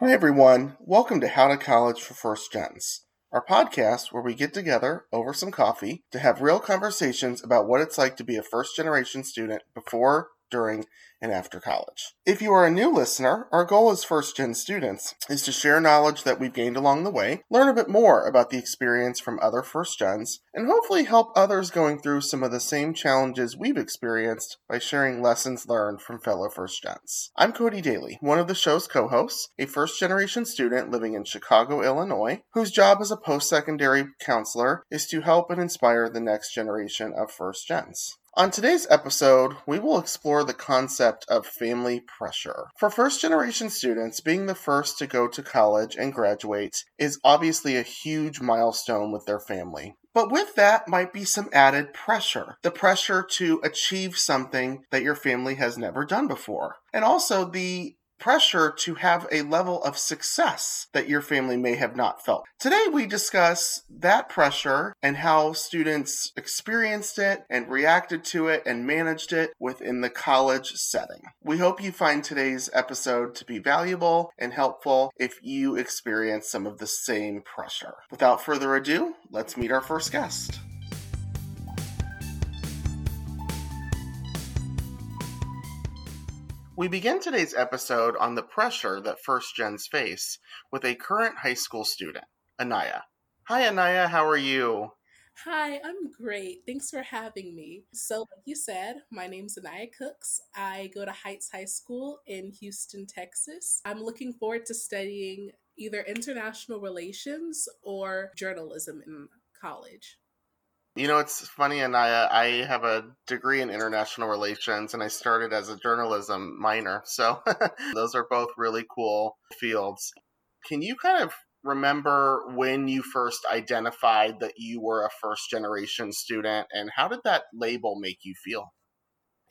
Hi, everyone. Welcome to How to College for First Gens, our podcast where we get together over some coffee to have real conversations about what it's like to be a first generation student before, during, and after college. If you are a new listener, our goal as first gen students is to share knowledge that we've gained along the way, learn a bit more about the experience from other first gens, and hopefully help others going through some of the same challenges we've experienced by sharing lessons learned from fellow first gens. I'm Cody Daly, one of the show's co hosts, a first generation student living in Chicago, Illinois, whose job as a post secondary counselor is to help and inspire the next generation of first gens. On today's episode, we will explore the concept of family pressure. For first generation students, being the first to go to college and graduate is obviously a huge milestone with their family. But with that might be some added pressure. The pressure to achieve something that your family has never done before. And also the pressure to have a level of success that your family may have not felt. Today, we discuss that pressure and how students experienced it and reacted to it and managed it within the college setting. We hope you find today's episode to be valuable and helpful if you experience some of the same pressure. Without further ado, let's meet our first guest. We begin today's episode on the pressure that first gens face with a current high school student, Anaya. Hi, Anaya, how are you? Hi, I'm great. Thanks for having me. So, like you said, my name's Anaya Cooks. I go to Heights High School in Houston, Texas. I'm looking forward to studying either international relations or journalism in college. You know, it's funny, and I uh, I have a degree in international relations, and I started as a journalism minor. So those are both really cool fields. Can you kind of remember when you first identified that you were a first generation student, and how did that label make you feel?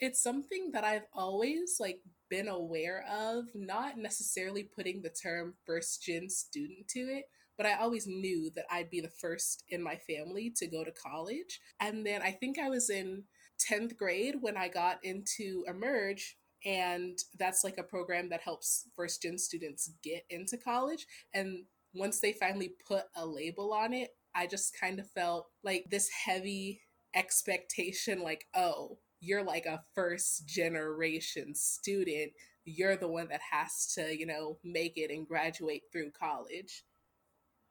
It's something that I've always like been aware of, not necessarily putting the term first gen student to it, but I always knew that I'd be the first in my family to go to college. And then I think I was in 10th grade when I got into Emerge. And that's like a program that helps first gen students get into college. And once they finally put a label on it, I just kind of felt like this heavy expectation like, oh, you're like a first generation student. You're the one that has to, you know, make it and graduate through college.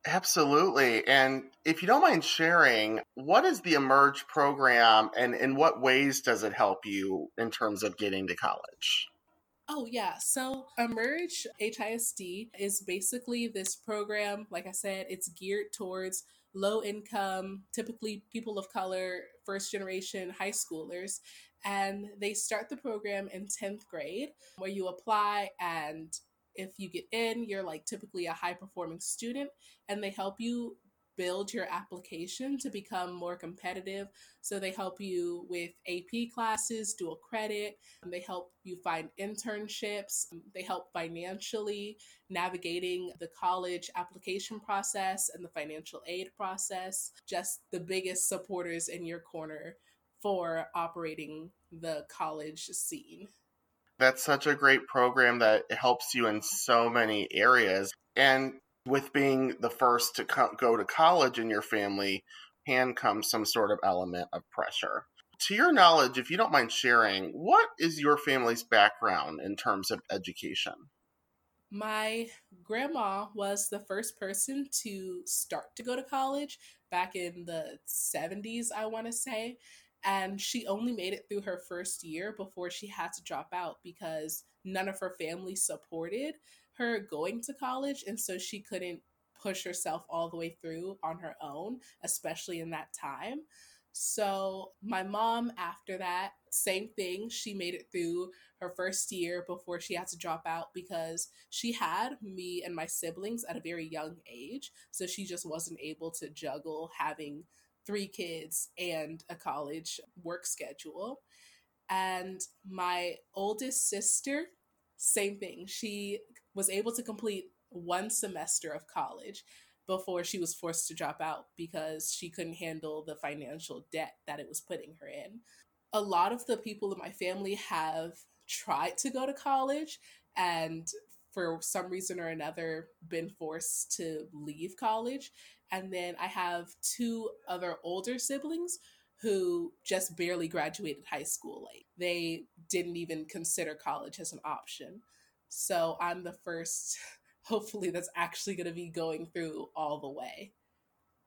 Absolutely. And if you don't mind sharing, what is the Emerge program and in what ways does it help you in terms of getting to college? Oh, yeah. So, Emerge HISD is basically this program. Like I said, it's geared towards low income, typically people of color, first generation high schoolers. And they start the program in 10th grade where you apply and if you get in, you're like typically a high performing student, and they help you build your application to become more competitive. So they help you with AP classes, dual credit, they help you find internships, um, they help financially navigating the college application process and the financial aid process. Just the biggest supporters in your corner for operating the college scene. That's such a great program that helps you in so many areas. And with being the first to co- go to college in your family, can come some sort of element of pressure. To your knowledge, if you don't mind sharing, what is your family's background in terms of education? My grandma was the first person to start to go to college back in the 70s, I want to say and she only made it through her first year before she had to drop out because none of her family supported her going to college and so she couldn't push herself all the way through on her own especially in that time. So my mom after that same thing. She made it through her first year before she had to drop out because she had me and my siblings at a very young age so she just wasn't able to juggle having three kids and a college work schedule. And my oldest sister, same thing. She was able to complete one semester of college before she was forced to drop out because she couldn't handle the financial debt that it was putting her in. A lot of the people in my family have tried to go to college and for some reason or another, been forced to leave college. And then I have two other older siblings who just barely graduated high school Like They didn't even consider college as an option. So I'm the first, hopefully, that's actually going to be going through all the way.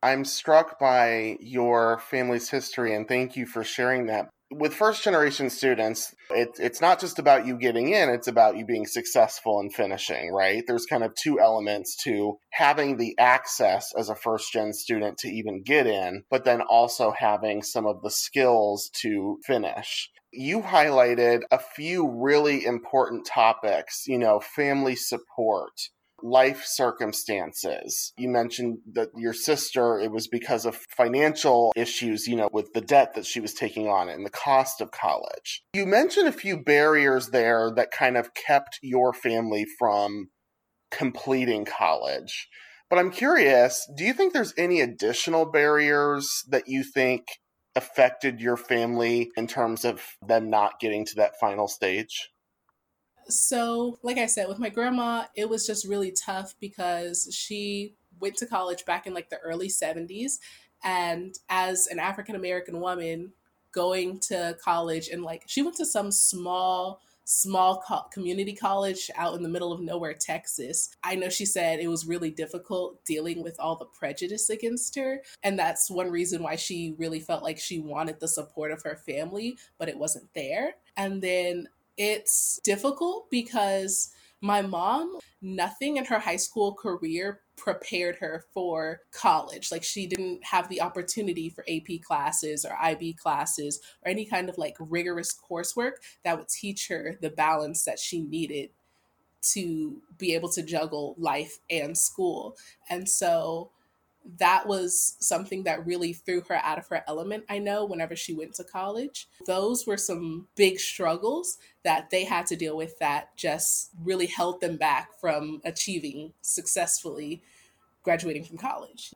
I'm struck by your family's history and thank you for sharing that with first generation students, it, it's not just about you getting in, it's about you being successful and finishing, right? There's kind of two elements to having the access as a first gen student to even get in, but then also having some of the skills to finish. You highlighted a few really important topics, you know, family support, life circumstances. You mentioned that your sister, it was because of financial issues, you know, with the debt that she was taking on and the cost of college. You mentioned a few barriers there that kind of kept your family from completing college. But I'm curious, do you think there's any additional barriers that you think affected your family in terms of them not getting to that final stage? So, like I said, with my grandma, it was just really tough because she went to college back in like the early 70s. And as an African American woman going to college, and like she went to some small, small co- community college out in the middle of nowhere, Texas. I know she said it was really difficult dealing with all the prejudice against her. And that's one reason why she really felt like she wanted the support of her family, but it wasn't there. And then it's difficult because my mom, nothing in her high school career prepared her for college. Like she didn't have the opportunity for AP classes or IB classes or any kind of like rigorous coursework that would teach her the balance that she needed to be able to juggle life and school. And so that was something that really threw her out of her element, I know, whenever she went to college. Those were some big struggles that they had to deal with that just really held them back from achieving successfully graduating from college.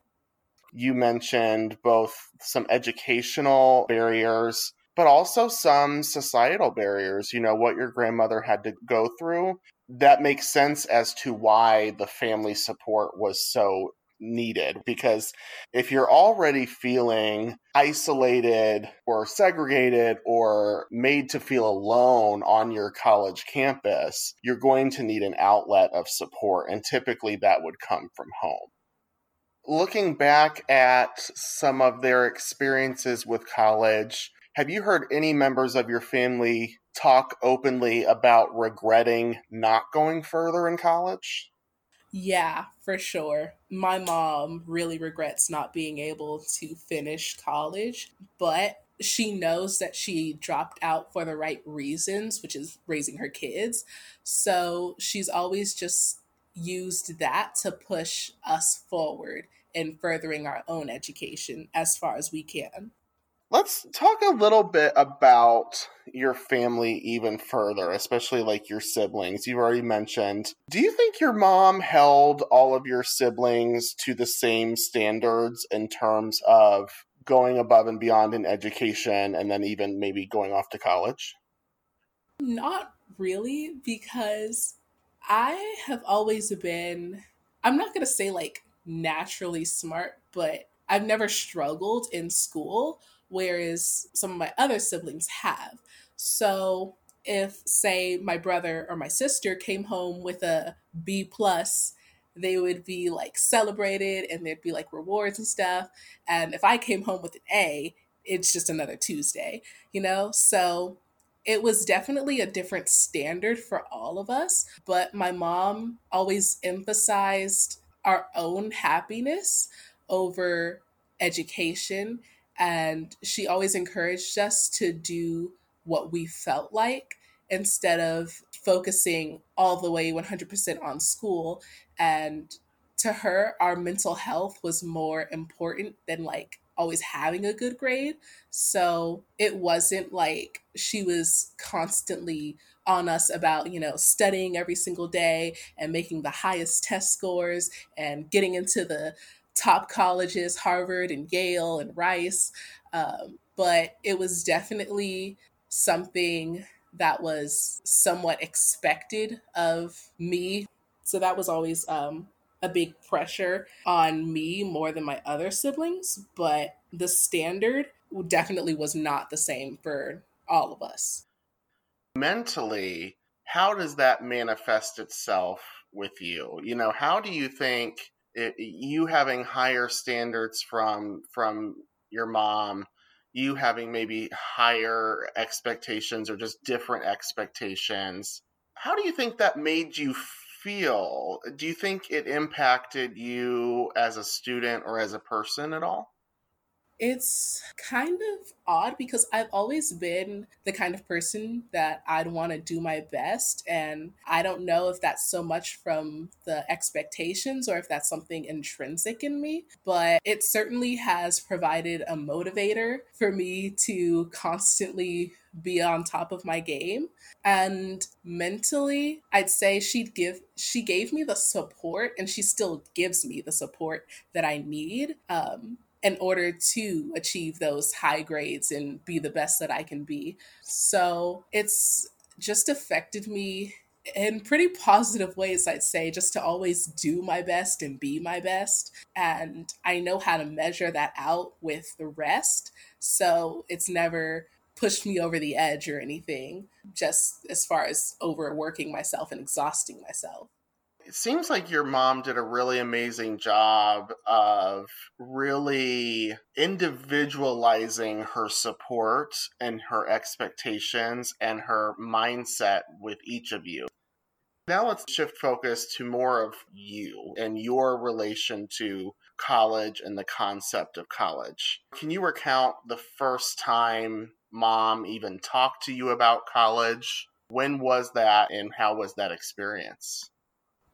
You mentioned both some educational barriers, but also some societal barriers. You know, what your grandmother had to go through. That makes sense as to why the family support was so needed because if you're already feeling isolated or segregated or made to feel alone on your college campus, you're going to need an outlet of support, and typically that would come from home. Looking back at some of their experiences with college, have you heard any members of your family talk openly about regretting not going further in college? Yeah, for sure. My mom really regrets not being able to finish college, but she knows that she dropped out for the right reasons, which is raising her kids. So she's always just used that to push us forward in furthering our own education as far as we can. Let's talk a little bit about your family even further, especially like your siblings. You've already mentioned. Do you think your mom held all of your siblings to the same standards in terms of going above and beyond in education and then even maybe going off to college? Not really, because I have always been, I'm not going to say like naturally smart, but I've never struggled in school whereas some of my other siblings have. So if say my brother or my sister came home with a B plus, they would be like celebrated and there'd be like rewards and stuff. And if I came home with an A, it's just another Tuesday, you know? So it was definitely a different standard for all of us. But my mom always emphasized our own happiness over education and she always encouraged us to do what we felt like instead of focusing all the way 100% on school. And to her, our mental health was more important than like always having a good grade. So it wasn't like she was constantly on us about, you know, studying every single day and making the highest test scores and getting into the top colleges, Harvard and Yale and Rice. Um, but it was definitely something that was somewhat expected of me So that was always um, a big pressure on me more than my other siblings, but the standard definitely was not the same for all of us. Mentally, how does that manifest itself with you? You know, how do you think it, you having higher standards from from your mom, you having maybe higher expectations or just different expectations, how do you think that made you feel? Do you think it impacted you as a student or as a person at all? It's kind of odd because I've always been the kind of person that I'd want to do my best. And I don't know if that's so much from the expectations or if that's something intrinsic in me, but it certainly has provided a motivator for me to constantly be on top of my game and mentally i'd say she'd give she gave me the support and she still gives me the support that i need um, in order to achieve those high grades and be the best that I can be. So it's just affected me in pretty positive ways, I'd say, just to always do my best and be my best. And I know how to measure that out with the rest. So it's never pushed me over the edge or anything, just as far as overworking myself and exhausting myself it seems like your mom did a really amazing job of really individualizing her support and her expectations and her mindset with each of you. Now let's shift focus to more of you and your relation to college and the concept of college. Can you recount the first time mom even talked to you about college? When was that and how was that experience?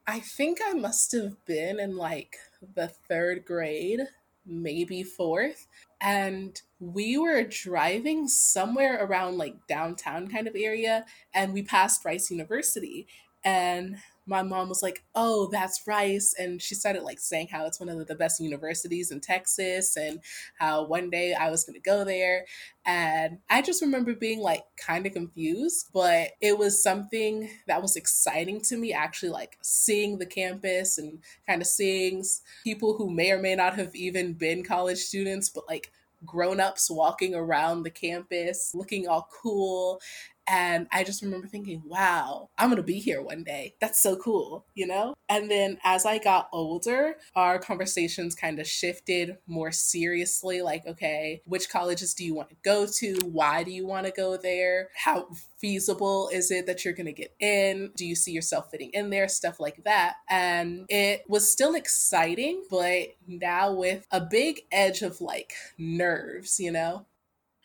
I think I must have been in like the third grade, maybe fourth. And we were driving somewhere around like downtown kind of area, and we passed Rice University. And my mom was like, "Oh, that's Rice," and she started like saying how it's one of the best universities in Texas, and how one day I was going to go there. And I just remember being like kind of confused, but it was something that was exciting to me. Actually, like seeing the campus and kind of seeing people who may or may not have even been college students, but like grown-ups walking around the campus looking all cool and I just remember thinking, wow, I'm going to be here one day. That's so cool, you know? And then as I got older, our conversations kind of shifted more seriously like, okay, which colleges do you want to go to? Why do you want to go there? How feasible is it that you're going to get in? Do you see yourself fitting in there? Stuff like that. And it was still exciting, but now with a big edge of like nerves, you know?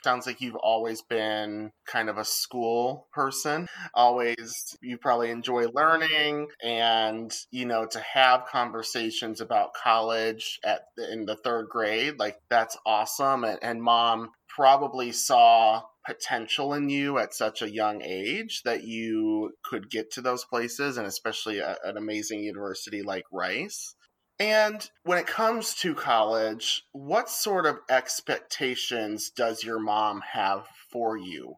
Sounds like you've always been kind of a school person. Always, you probably enjoy learning and, you know, to have conversations about college at in the third grade, like that's awesome. And, and mom probably saw potential in you at such a young age that you could get to those places and especially a, an amazing university like Rice. And when it comes to college, what sort of expectations does your mom have for you?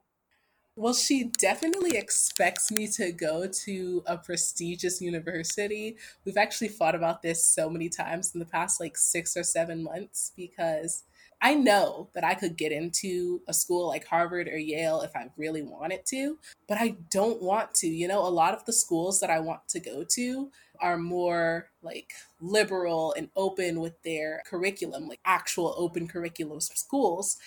Well, she definitely expects me to go to a prestigious university. We've actually thought about this so many times in the past like six or seven months because I know that I could get into a school like Harvard or Yale if I really wanted to, but I don't want to. You know, a lot of the schools that I want to go to are more like liberal and open with their curriculum, like actual open curriculum schools.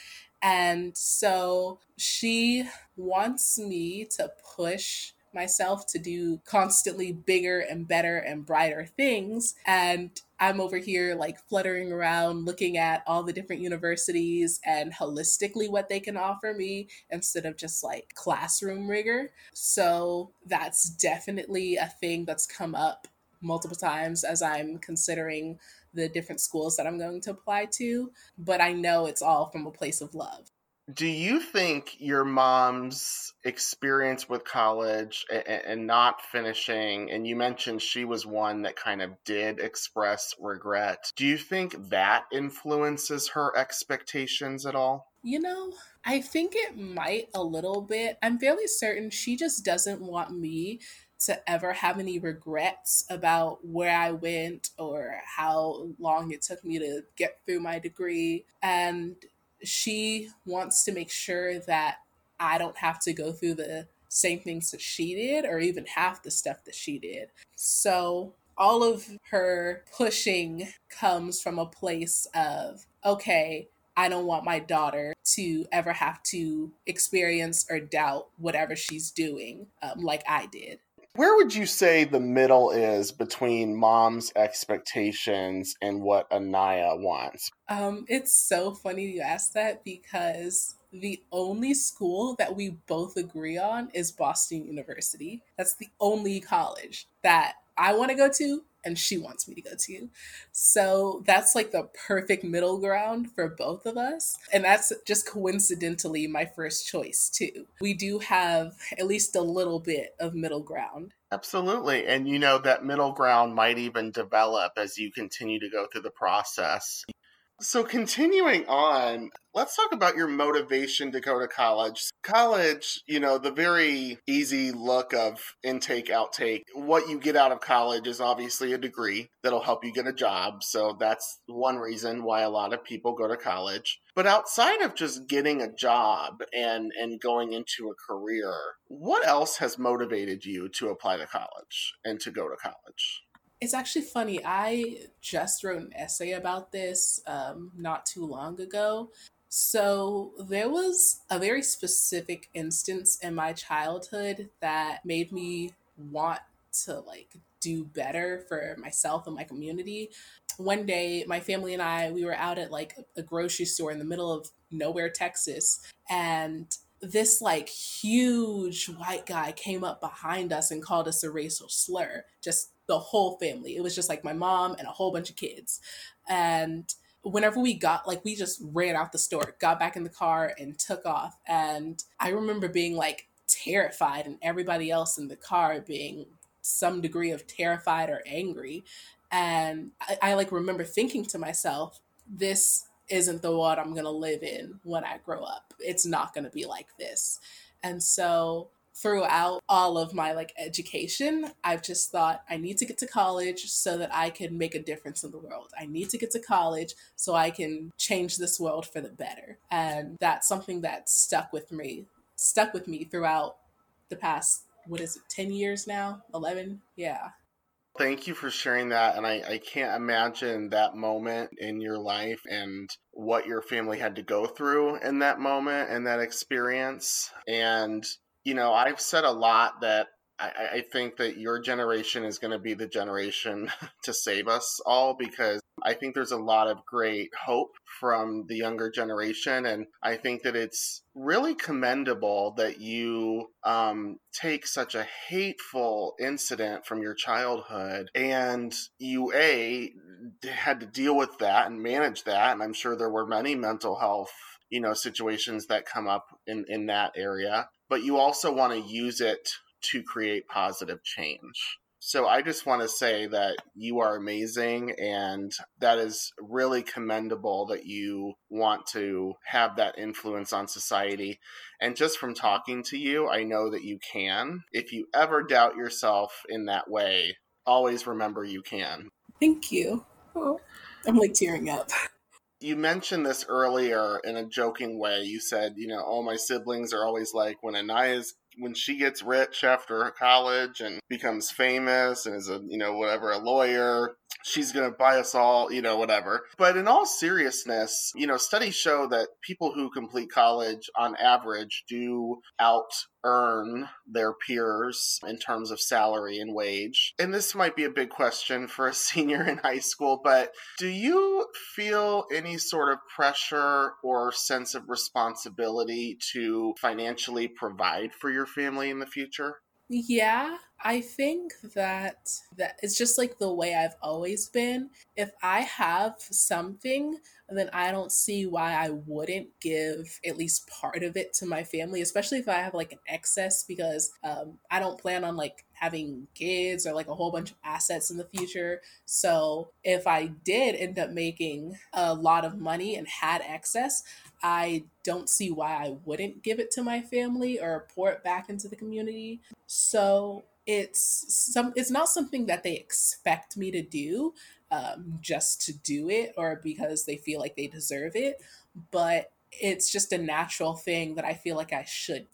And so she wants me to push myself to do constantly bigger and better and brighter things. And I'm over here like fluttering around looking at all the different universities and holistically what they can offer me instead of just like classroom rigor. So that's definitely a thing that's come up multiple times as I'm considering the different schools that I'm going to apply to, but I know it's all from a place of love. Do you think your mom's experience with college and, and, not finishing, and you mentioned she was one that kind of did express regret, do you think that influences her expectations at all? You know, I think it might a little bit. I'm fairly certain she just doesn't want me to ever have any regrets about where I went or how long it took me to get through my degree. And she wants to make sure that I don't have to go through the same things that she did or even half the stuff that she did. So all of her pushing comes from a place of, okay, I don't want my daughter to ever have to experience or doubt whatever she's doing um, like I did. Where would you say the middle is between mom's expectations and what Anaya wants? Um, it's so funny you ask that because the only school that we both agree on is Boston University. That's the only college that I want to go to and she wants me to go to. You. So that's like the perfect middle ground for both of us. And that's just coincidentally my first choice, too. We do have at least a little bit of middle ground. Absolutely. And you know, that middle ground might even develop as you continue to go through the process. So, continuing on, let's talk about your motivation to go to college. College, you know, the very easy look of intake, outtake. What you get out of college is obviously a degree that'll help you get a job. So, that's one reason why a lot of people go to college. But outside of just getting a job and, and going into a career, what else has motivated you to apply to college and to go to college? It's actually funny. I just wrote an essay about this um, not too long ago. So, there was a very specific instance in my childhood that made me want to like do better for myself and my community. One day, my family and I, we were out at like a grocery store in the middle of nowhere, Texas, and this like huge white guy came up behind us and called us a racial slur. Just the whole family. It was just like my mom and a whole bunch of kids. And whenever we got like we just ran out the store, got back in the car and took off. And I remember being like terrified and everybody else in the car being some degree of terrified or angry. And I, I like remember thinking to myself, this isn't the world I'm gonna live in when I grow up. It's not gonna be like this. And so throughout all of my like education i've just thought i need to get to college so that i can make a difference in the world i need to get to college so i can change this world for the better and that's something that stuck with me stuck with me throughout the past what is it 10 years now 11 yeah Thank you for sharing that. And I, I can't imagine that moment in your life and what your family had to go through in that moment and that experience. And you know, I've said a lot that I, I think that your generation is going to be the generation to save us all because I think there's a lot of great hope from the younger generation. And I think that it's really commendable that you um, take such a hateful incident from your childhood and you, A, had to deal with that and manage that. And I'm sure there were many mental health you know situations that come up in in that area but you also want to use it to create positive change. So I just want to say that you are amazing and that is really commendable that you want to have that influence on society. And just from talking to you, I know that you can. If you ever doubt yourself in that way, always remember you can. Thank you. Oh, I'm like tearing up. you mentioned this earlier in a joking way. You said, you know, all my siblings are always like, when Anaya's when she gets rich after college and becomes famous and is a you know whatever a lawyer she's going to buy us all you know whatever but in all seriousness you know studies show that people who complete college on average do out earn their peers in terms of salary and wage. And this might be a big question for a senior in high school, but do you feel any sort of pressure or sense of responsibility to financially provide for your family in the future? Yeah, I think that that it's just like the way I've always been. If I have something, then I don't see why I wouldn't give at least part of it to my family, especially if I have like an excess because um, I don't plan on like having kids or like a whole bunch of assets in the future. So if I did end up making a lot of money and had excess, I don't see why I wouldn't give it to my family or pour it back into the community. So it's some it's not something that they expect me to do um, just to do it or because they feel like they deserve it but it's just a natural thing that i feel like i should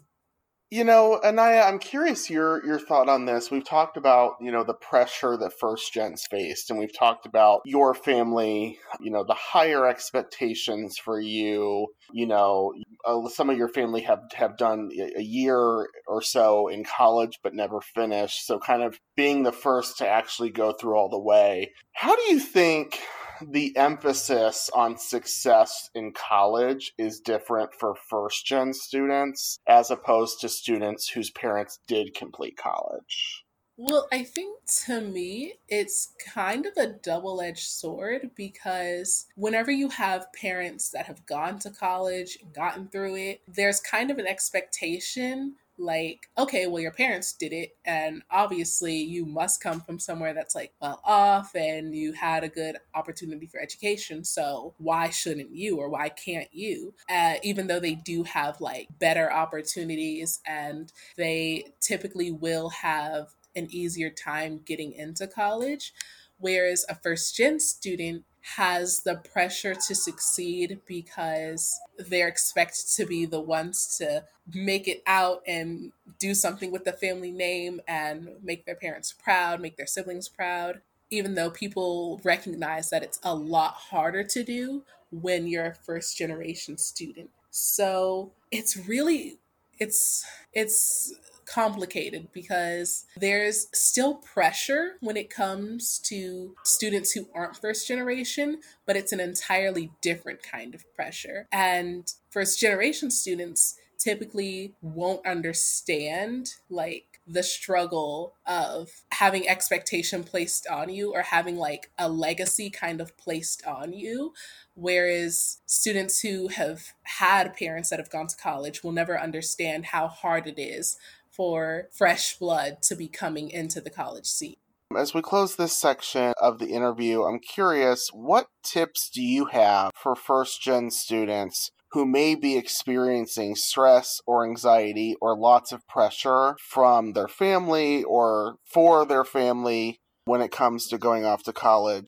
you know, Anaya, I'm curious your your thought on this. We've talked about you know the pressure that first gens faced, and we've talked about your family. You know, the higher expectations for you. You know, uh, some of your family have have done a year or so in college but never finished. So, kind of being the first to actually go through all the way. How do you think? The emphasis on success in college is different for first gen students as opposed to students whose parents did complete college? Well, I think to me, it's kind of a double edged sword because whenever you have parents that have gone to college and gotten through it, there's kind of an expectation like okay well your parents did it and obviously you must come from somewhere that's like well off and you had a good opportunity for education so why shouldn't you or why can't you? Uh, even though they do have like better opportunities and they typically will have an easier time getting into college whereas a first gen student has the pressure to succeed because they're expected to be the ones to make it out and do something with the family name and make their parents proud, make their siblings proud, even though people recognize that it's a lot harder to do when you're a first generation student. So it's really it's it's complicated because there's still pressure when it comes to students who aren't first generation, but it's an entirely different kind of pressure. And first generation students typically won't understand like the struggle of having expectation placed on you or having like a legacy kind of placed on you whereas students who have had parents that have gone to college will never understand how hard it is for fresh blood to be coming into the college scene. As we close this section of the interview, I'm curious what tips do you have for first gen students who may be experiencing stress or anxiety or lots of pressure from their family or for their family when it comes to going off to college?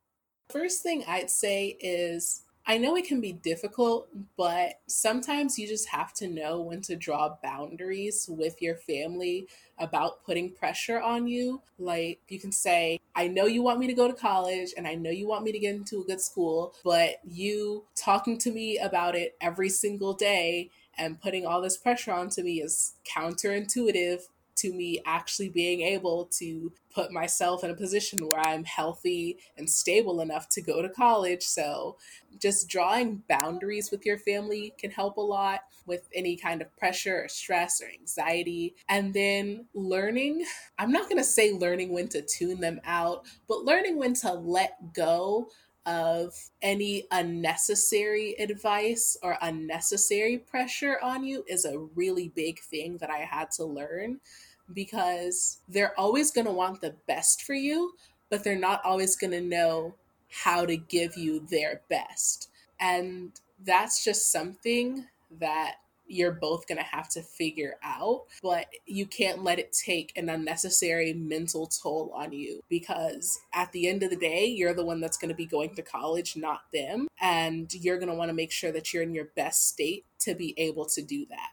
First thing I'd say is I know it can be difficult, but sometimes you just have to know when to draw boundaries with your family about putting pressure on you. Like you can say, I know you want me to go to college and I know you want me to get into a good school, but you talking to me about it every single day and putting all this pressure onto me is counterintuitive to me actually being able to put myself in a position where I'm healthy and stable enough to go to college. So, just drawing boundaries with your family can help a lot with any kind of pressure or stress or anxiety. And then learning, I'm not going to say learning when to tune them out, but learning when to let go of any unnecessary advice or unnecessary pressure on you is a really big thing that I had to learn because they're always going to want the best for you, but they're not always going to know how to give you their best. And that's just something that you're both going to have to figure out, but you can't let it take an unnecessary mental toll on you because at the end of the day, you're the one that's going to be going to college, not them. And you're going to want to make sure that you're in your best state to be able to do that.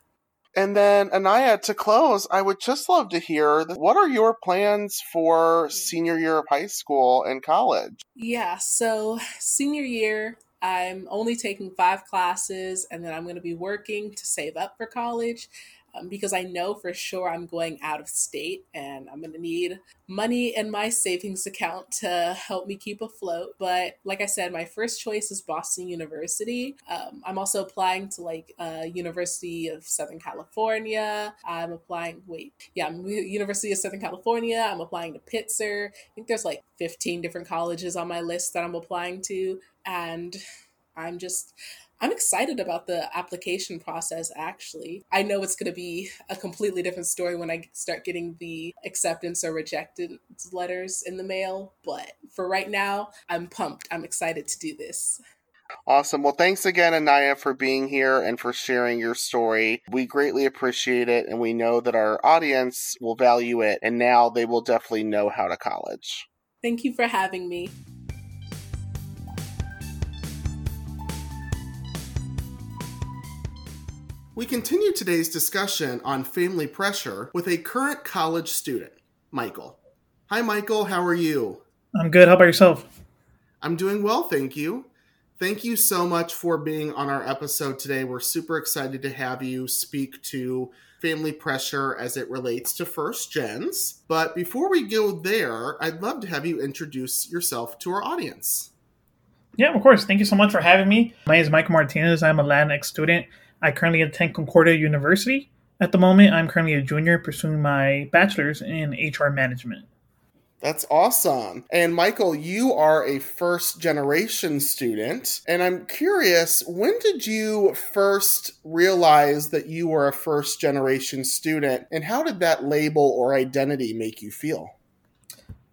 And then, Anaya, to close, I would just love to hear what are your plans for senior year of high school and college? Yeah, so senior year, I'm only taking five classes and then I'm going to be working to save up for college um, because I know for sure I'm going out of state and I'm going to need money in my savings account to help me keep afloat. But like I said, my first choice is Boston University. Um, I'm also applying to like uh, University of Southern California. I'm applying, wait, yeah, I'm University of Southern California. I'm applying to Pitzer. I think there's like 15 different colleges on my list that I'm applying to. And I'm just, I'm excited about the application process actually. I know it's going to be a completely different story when I start getting the acceptance or rejected letters in the mail, but for right now, I'm pumped. I'm excited to do this. Awesome. Well, thanks again, Anaya, for being here and for sharing your story. We greatly appreciate it, and we know that our audience will value it, and now they will definitely know how to college. Thank you for having me. We continue today's discussion on family pressure with a current college student, Michael. Hi, Michael. How are you? I'm good. How about yourself? I'm doing well, thank you. Thank you so much for being on our episode today. We're super excited to have you speak to family pressure as it relates to first gens. But before we go there, I'd love to have you introduce yourself to our audience. Yeah, of course. Thank you so much for having me. My name is Michael Martinez. I'm a Latinx student I currently attend Concordia University. At the moment, I'm currently a junior pursuing my bachelor's in HR management. That's awesome. And Michael, you are a first generation student. And I'm curious, when did you first realize that you were a first generation student? And how did that label or identity make you feel?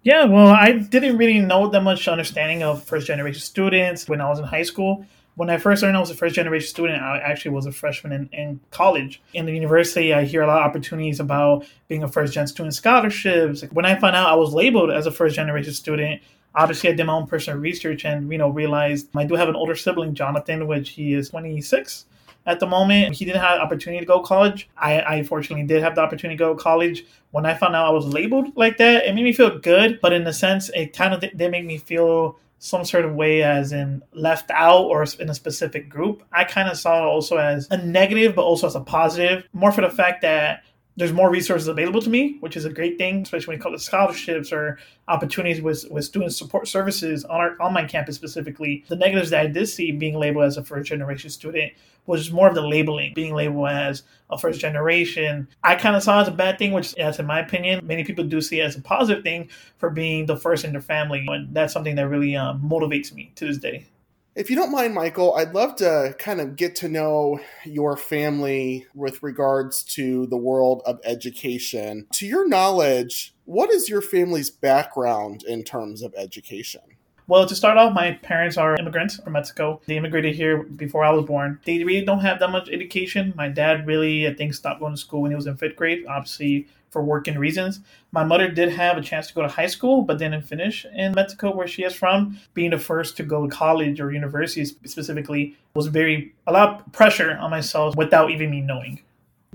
Yeah, well, I didn't really know that much understanding of first generation students when I was in high school when I first learned I was a first generation student, I actually was a freshman in, in, college. In the university, I hear a lot of opportunities about being a first gen student scholarships. When I found out I was labeled as a first generation student, obviously I did my own personal research and you know realized I do have an older sibling, Jonathan, which he is 26 at the moment. He didn't have opportunity to go to college. I, I fortunately did have the opportunity to go to college. When I found out I was labeled like that, it made me feel good, but in a sense, it kind of did make me feel some sort of way as in left out or in a specific group. I kind of saw it also as a negative, but also as a positive, more for the fact that there's more resources available to me, which is a great thing, especially when it comes to scholarships or opportunities with, with student support services on our on my campus specifically. The negatives that I did see being labeled as a first generation student was more of the labeling, being labeled as a first generation. I kind of saw as a bad thing, which, as in my opinion, many people do see it as a positive thing for being the first in their family. And that's something that really um, motivates me to this day. If you don't mind, Michael, I'd love to kind of get to know your family with regards to the world of education. To your knowledge, what is your family's background in terms of education? Well, to start off, my parents are immigrants from Mexico. They immigrated here before I was born. They really don't have that much education. My dad really, I think, stopped going to school when he was in fifth grade, obviously for working reasons. My mother did have a chance to go to high school, but didn't finish in Mexico, where she is from. Being the first to go to college or university specifically was very, a lot of pressure on myself without even me knowing.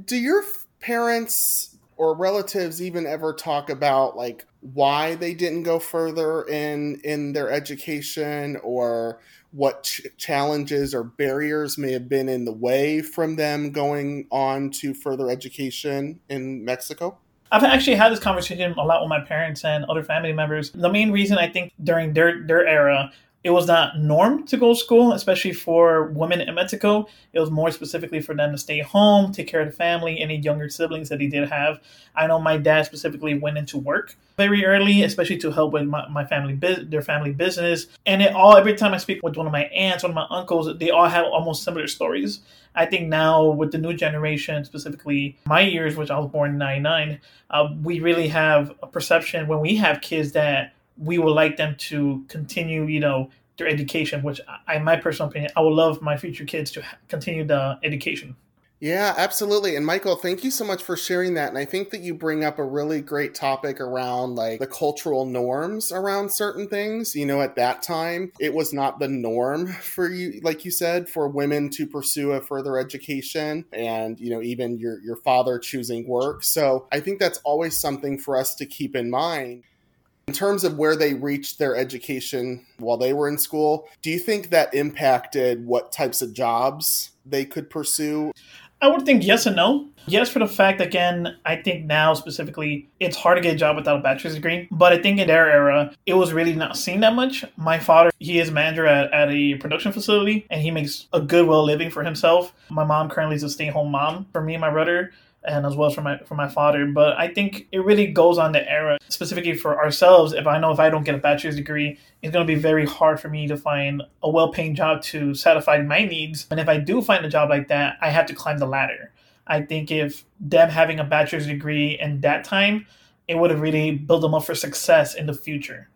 Do your parents or relatives even ever talk about like why they didn't go further in in their education or what ch- challenges or barriers may have been in the way from them going on to further education in Mexico? I've actually had this conversation a lot with my parents and other family members. The main reason I think during their their era it was not norm to go to school, especially for women in Mexico. It was more specifically for them to stay home, take care of the family, any younger siblings that he did have. I know my dad specifically went into work very early, especially to help with my, my family, their family business. And it all, every time I speak with one of my aunts, one of my uncles, they all have almost similar stories. I think now with the new generation, specifically my years, which I was born in 99, uh, we really have a perception when we have kids that we would like them to continue, you know, their education. Which, I, in my personal opinion, I would love my future kids to continue the education. Yeah, absolutely. And Michael, thank you so much for sharing that. And I think that you bring up a really great topic around like the cultural norms around certain things. You know, at that time, it was not the norm for you, like you said, for women to pursue a further education and, you know, even your, your father choosing work. So I think that's always something for us to keep in mind. In terms of where they reached their education while they were in school, do you think that impacted what types of jobs they could pursue? I would think yes and no. Yes, for the fact, again, I think now specifically, it's hard to get a job without a bachelor's degree. But I think in their era, it was really not seen that much. My father, he is manager at, at a production facility and he makes a good, well living for himself. My mom currently is a stay home mom for me and my brother and as well for my for my father. But I think it really goes on the era, specifically for ourselves. If I know if I don't get a bachelor's degree, it's going to be very hard for me to find a well-paying job to satisfy my needs. And if I do find a job like that, I have to climb the ladder. I think if them having a bachelor's degree in that time, it would have really built them up for success in the future.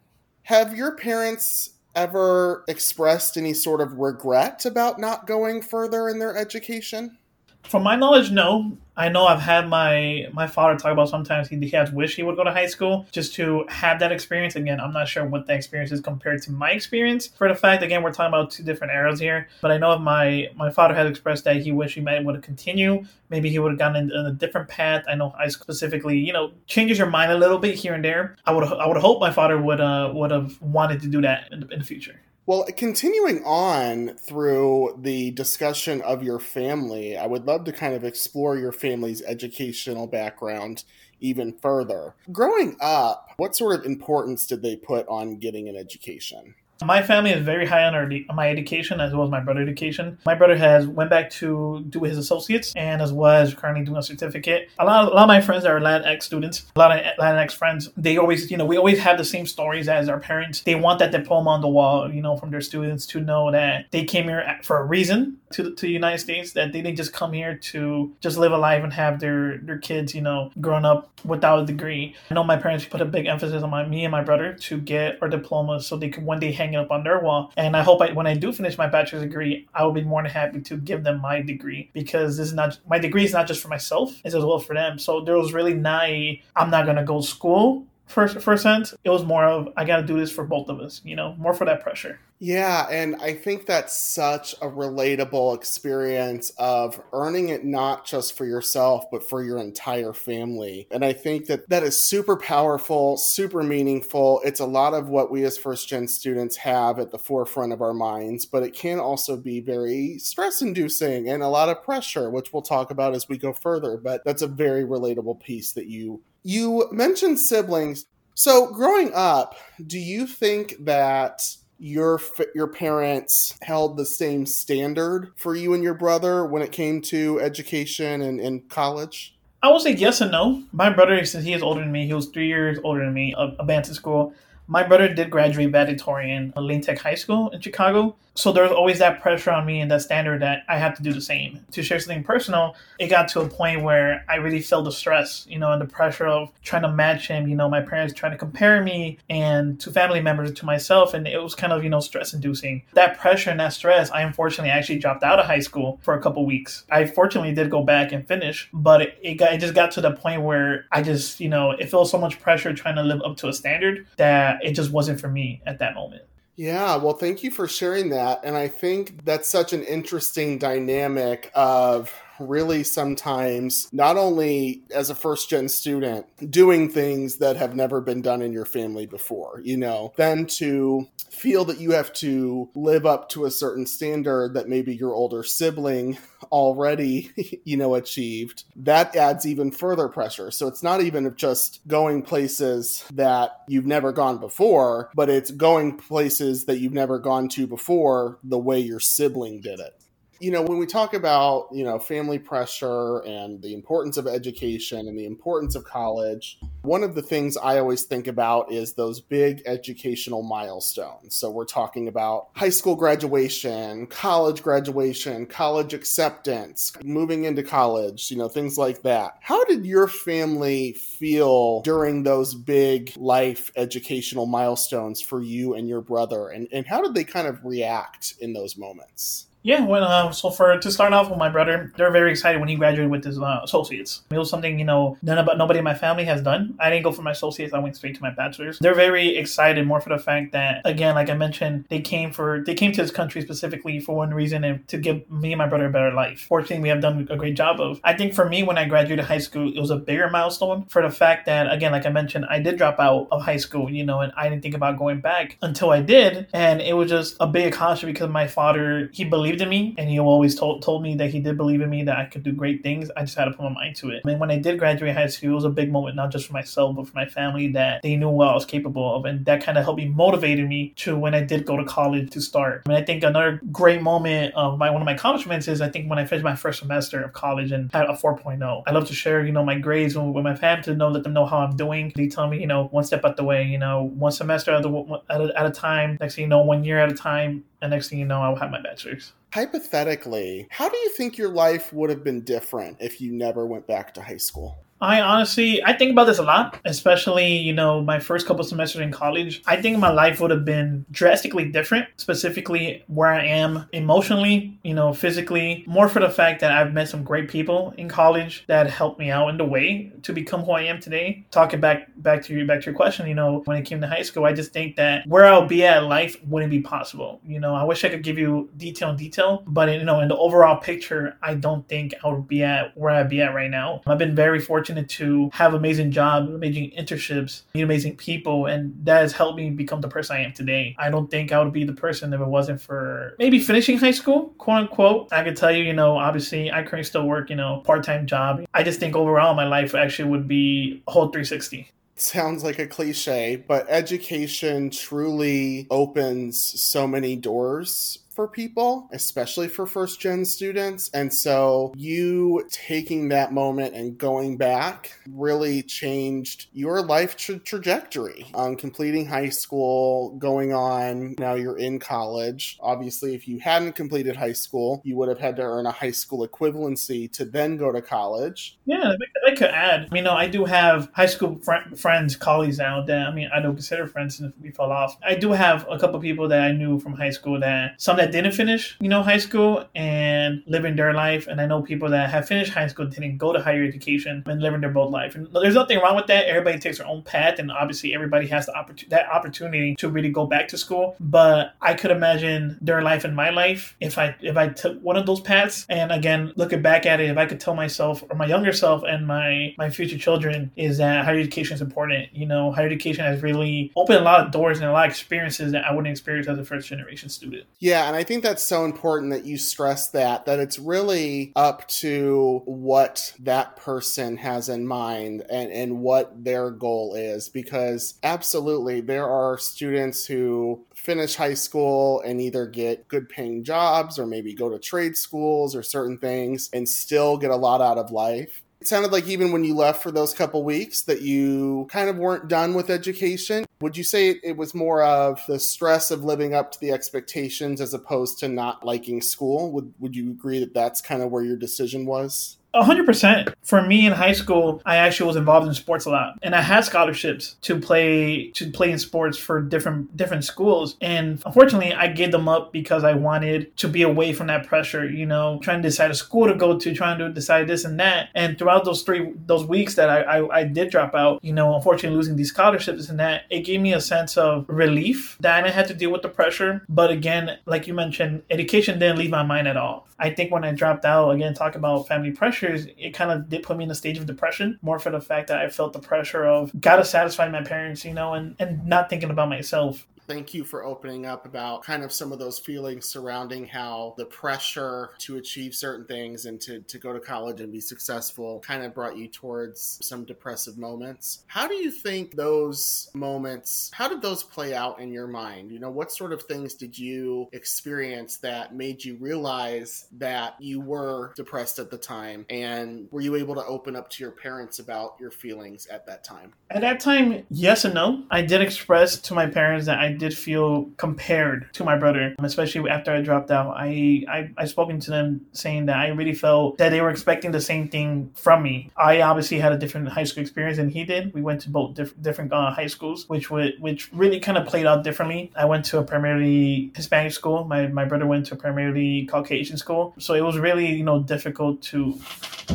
Have your parents ever expressed any sort of regret about not going further in their education? From my knowledge, no. I know I've had my my father talk about sometimes he, he has wish he would go to high school just to have that experience. Again, I'm not sure what the experience is compared to my experience. For the fact, again, we're talking about two different eras here. But I know if my my father had expressed that he wished he might would have continued. Maybe he would have gone in, in, a different path. I know I specifically, you know, changes your mind a little bit here and there. I would I would hope my father would uh would have wanted to do that in the, in the future. Well, continuing on through the discussion of your family, I would love to kind of explore your family's educational background even further. Growing up, what sort of importance did they put on getting an education? My family is very high on our, my education as well as my brother's education. My brother has went back to do his associates and as well as currently doing a certificate. A lot, of, a lot of my friends are Latinx students. A lot of Latinx friends, they always, you know, we always have the same stories as our parents. They want that diploma on the wall, you know, from their students to know that they came here for a reason to, to the United States, that they didn't just come here to just live a life and have their, their kids, you know, grown up without a degree. I know my parents put a big emphasis on my, me and my brother to get our diplomas so they could one day hang it up on their wall. And I hope I, when I do finish my bachelor's degree, I will be more than happy to give them my degree because this is not my degree is not just for myself; it's as well for them. So there was really not I'm not gonna go to school first first sense. It was more of I got to do this for both of us, you know, more for that pressure. Yeah, and I think that's such a relatable experience of earning it not just for yourself but for your entire family. And I think that that is super powerful, super meaningful. It's a lot of what we as first gen students have at the forefront of our minds, but it can also be very stress inducing and a lot of pressure, which we'll talk about as we go further, but that's a very relatable piece that you you mentioned siblings. So, growing up, do you think that your your parents held the same standard for you and your brother when it came to education and, and college? I would say yes and no. My brother, since he is older than me, he was three years older than me, a, a Banton school. My brother did graduate valedictorian at Lane Tech High School in Chicago. So there's always that pressure on me and that standard that I have to do the same. To share something personal, it got to a point where I really felt the stress, you know, and the pressure of trying to match him. You know, my parents trying to compare me and to family members to myself, and it was kind of you know stress inducing. That pressure and that stress, I unfortunately actually dropped out of high school for a couple weeks. I fortunately did go back and finish, but it, it got it just got to the point where I just you know it felt so much pressure trying to live up to a standard that it just wasn't for me at that moment. Yeah, well, thank you for sharing that. And I think that's such an interesting dynamic of really sometimes not only as a first gen student doing things that have never been done in your family before, you know, then to feel that you have to live up to a certain standard that maybe your older sibling already, you know, achieved, that adds even further pressure. So it's not even just going places that you've never gone before, but it's going places that you've never gone to before the way your sibling did it you know, when we talk about, you know, family pressure and the importance of education and the importance of college, one of the things I always think about is those big educational milestones. So we're talking about high school graduation, college graduation, college acceptance, moving into college, you know, things like that. How did your family feel during those big life educational milestones for you and your brother? And, and how did they kind of react in those moments? Yeah, well, uh, so for to start off with my brother, they're very excited when he graduated with his uh, associates. It was something you know none about nobody in my family has done. I didn't go for my associates; I went straight to my bachelor's. They're very excited more for the fact that again, like I mentioned, they came for they came to this country specifically for one reason and to give me and my brother a better life. Fortunately, we have done a great job of. I think for me, when I graduated high school, it was a bigger milestone for the fact that again, like I mentioned, I did drop out of high school, you know, and I didn't think about going back until I did, and it was just a big accomplishment because my father he believed believed in me and he always told told me that he did believe in me that I could do great things. I just had to put my mind to it. Mean, when I did graduate high school, it was a big moment not just for myself but for my family that they knew what I was capable of, and that kind of helped me motivated me to when I did go to college to start. I mean, I think another great moment of my one of my accomplishments is I think when I finished my first semester of college and had a 4.0. I love to share, you know, my grades with, with my family to know, let them know how I'm doing. They tell me, you know, one step at the way, you know, one semester at, the, at, a, at a time. Next thing you know, one year at a time and next thing you know, I'll have my bachelor's. Hypothetically, how do you think your life would have been different if you never went back to high school? I honestly, I think about this a lot, especially, you know, my first couple semesters in college. I think my life would have been drastically different, specifically where I am emotionally, you know, physically, more for the fact that I've met some great people in college that helped me out in the way to become who I am today. Talking back back to you back to your question, you know, when it came to high school, I just think that where I'll be at life wouldn't be possible. You know, I wish I could give you detail and detail, but you know, in the overall picture, I don't think I would be at where I'd be at right now. I've been very fortunate to have amazing job, amazing internships, meet amazing people, and that has helped me become the person I am today. I don't think I would be the person if it wasn't for maybe finishing high school, quote unquote. I could tell you, you know, obviously I currently still work, you know, part time job. I just think overall my life actually would be a whole 360 sounds like a cliche, but education truly opens so many doors for people, especially for first gen students. And so you taking that moment and going back really changed your life tra- trajectory on completing high school, going on. Now you're in college. Obviously, if you hadn't completed high school, you would have had to earn a high school equivalency to then go to college. Yeah, I could add. You know, I do have high school fr- friends, colleagues now that I mean, I don't consider friends since we fell off. I do have a couple people that I knew from high school that some that didn't finish, you know, high school and living their life. And I know people that have finished high school didn't go to higher education and living their both life. And there's nothing wrong with that. Everybody takes their own path, and obviously everybody has the oppor- that opportunity to really go back to school. But I could imagine their life and my life if I if I took one of those paths. And again, looking back at it, if I could tell myself or my younger self and my my future children is that higher education is important. You know, higher education has really opened a lot of doors and a lot of experiences that I wouldn't experience as a first generation student. Yeah, and I think that's so important that you stress that that it's really up to what that person has in mind and and what their goal is because absolutely there are students who finish high school and either get good paying jobs or maybe go to trade schools or certain things and still get a lot out of life it sounded like even when you left for those couple weeks that you kind of weren't done with education. Would you say it was more of the stress of living up to the expectations as opposed to not liking school? Would would you agree that that's kind of where your decision was? Hundred percent. For me in high school, I actually was involved in sports a lot, and I had scholarships to play to play in sports for different different schools. And unfortunately, I gave them up because I wanted to be away from that pressure. You know, trying to decide a school to go to, trying to decide this and that. And throughout those three those weeks that I I, I did drop out, you know, unfortunately losing these scholarships and that, it gave me a sense of relief that I didn't have to deal with the pressure. But again, like you mentioned, education didn't leave my mind at all. I think when I dropped out, again, talk about family it kind of did put me in a stage of depression, more for the fact that I felt the pressure of gotta satisfy my parents, you know, and, and not thinking about myself thank you for opening up about kind of some of those feelings surrounding how the pressure to achieve certain things and to, to go to college and be successful kind of brought you towards some depressive moments. How do you think those moments, how did those play out in your mind? You know, what sort of things did you experience that made you realize that you were depressed at the time? And were you able to open up to your parents about your feelings at that time? At that time, yes and no. I did express to my parents that I did feel compared to my brother, especially after I dropped out. I, I I spoken to them saying that I really felt that they were expecting the same thing from me. I obviously had a different high school experience than he did. We went to both diff- different uh, high schools, which would which really kind of played out differently. I went to a primarily Hispanic school. My my brother went to a primarily Caucasian school, so it was really you know difficult to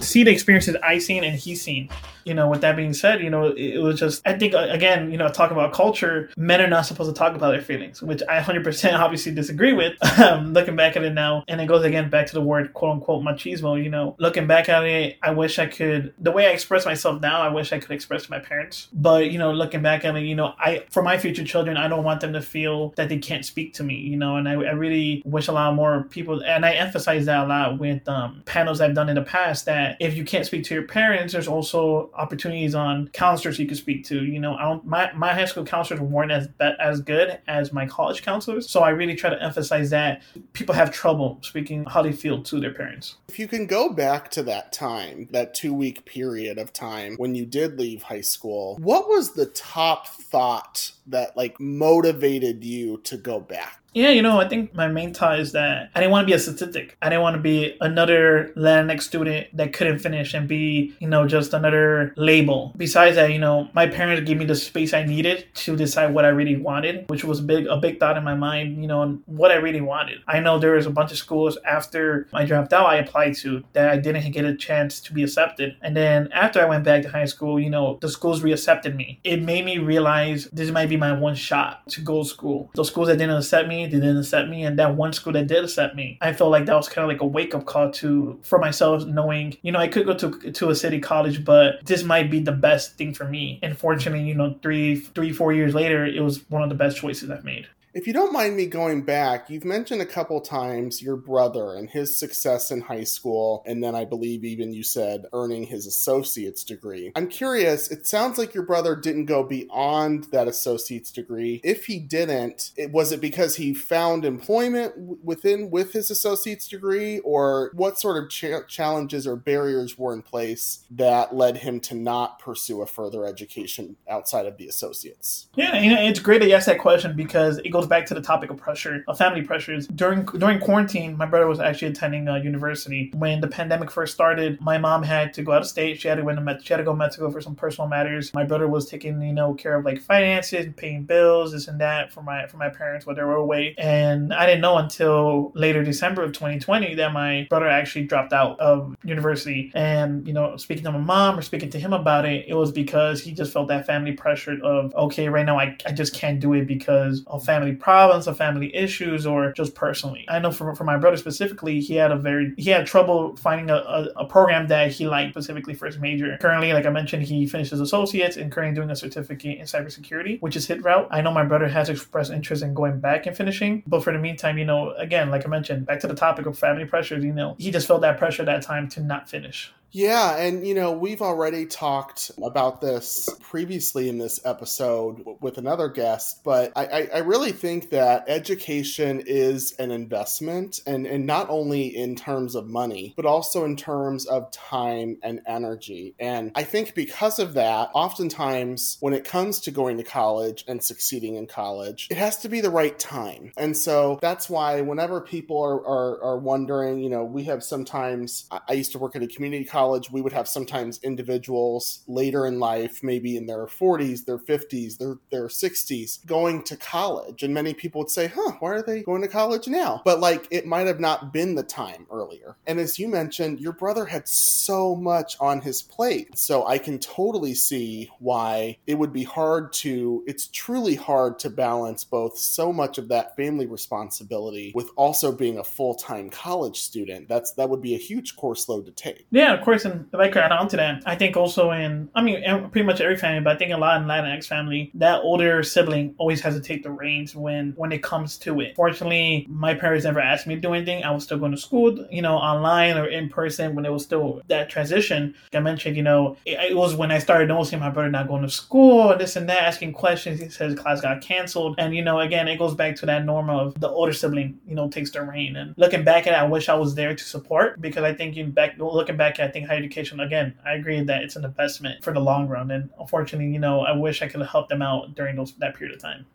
see the experiences I seen and he seen. You know, with that being said, you know, it, was just I think uh, again, you know, talk about culture. Men are not supposed to talk about their feelings, which I 100% obviously disagree with. Um, looking back at it now, and it goes again back to the word quote unquote machismo. You know, looking back at it, I wish I could the way I express myself now. I wish I could express to my parents. But you know, looking back at it, you know, I for my future children, I don't want them to feel that they can't speak to me. You know, and I, I really wish a lot more people, and I emphasize that a lot with um, panels I've done in the past. That if you can't speak to your parents, there's also opportunities on counselors you could speak to. You know, my my high school counselors weren't as as good as my college counselors. So I really try to emphasize that people have trouble speaking how they feel to their parents. If you can go back to that time, that two week period of time when you did leave high school, what was the top thought that like motivated you to go back? Yeah, you know, I think my main thought is that I didn't want to be a statistic. I didn't want to be another Latinx student that couldn't finish and be, you know, just another label. Besides that, you know, my parents gave me the space I needed to decide what I really wanted, which was big a big thought in my mind, you know, what I really wanted. I know there was a bunch of schools after I dropped out I applied to that I didn't get a chance to be accepted. And then after I went back to high school, you know, the schools reaccepted me. It made me realize this might be my one shot to go to school. Those schools that didn't accept me, they didn't accept me, and that one school that did accept me, I felt like that was kind of like a wake up call to for myself, knowing you know I could go to to a city college, but this might be the best thing for me. And fortunately, you know, three three four years later, it was one of the best choices I've made. If you don't mind me going back, you've mentioned a couple times your brother and his success in high school, and then I believe even you said earning his associate's degree. I'm curious, it sounds like your brother didn't go beyond that associate's degree. If he didn't, it, was it because he found employment within with his associate's degree, or what sort of cha- challenges or barriers were in place that led him to not pursue a further education outside of the associates? Yeah, you know, it's great that you asked that question because it goes goes back to the topic of pressure, of family pressures. During during quarantine, my brother was actually attending a university. When the pandemic first started, my mom had to go out of state. She had to go to she had to go to Mexico for some personal matters. My brother was taking you know care of like finances, paying bills, this and that for my for my parents while they were away. And I didn't know until later December of 2020 that my brother actually dropped out of university. And you know, speaking to my mom or speaking to him about it, it was because he just felt that family pressure of okay, right now I, I just can't do it because of family problems or family issues or just personally. I know for, for my brother specifically, he had a very he had trouble finding a, a, a program that he liked specifically for his major. Currently, like I mentioned, he finished his associates and currently doing a certificate in cybersecurity, which is hit route. I know my brother has expressed interest in going back and finishing, but for the meantime, you know, again, like I mentioned, back to the topic of family pressures, you know, he just felt that pressure that time to not finish. Yeah, and you know, we've already talked about this previously in this episode with another guest, but I, I, really think that education is an investment, and, and not only in terms of money, but also in terms of time and energy. And I think because of that, oftentimes when it comes to going to college and succeeding in college, it has to be the right time. And so that's why whenever people are, are, are wondering, you know, we have sometimes, I used to work at a community college college, we would have sometimes individuals later in life, maybe in their 40s, their 50s, their, their 60s, going to college. And many people would say, huh, why are they going to college now? But like it might have not been the time earlier. And as you mentioned, your brother had so much on his plate. So I can totally see why it would be hard to, it's truly hard to balance both so much of that family responsibility with also being a full time college student. That's, that would be a huge course load to take. Yeah, of course if I could add on to that, I think also in, I mean, pretty much every family, but I think a lot in Latinx family, that older sibling always has to take the reins when when it comes to it. Fortunately, my parents never asked me to do anything. I was still going to school, you know, online or in person when it was still that transition. Like I mentioned, you know, it, it was when I started noticing my brother not going to school, this and that, asking questions. He says class got canceled, and you know, again, it goes back to that norm of the older sibling, you know, takes the reign. And looking back at it, I wish I was there to support because I think you back looking back, I think higher education, again, I agree that it's an investment for the long run. And unfortunately, you know, I wish I could have helped them out during those that period of time.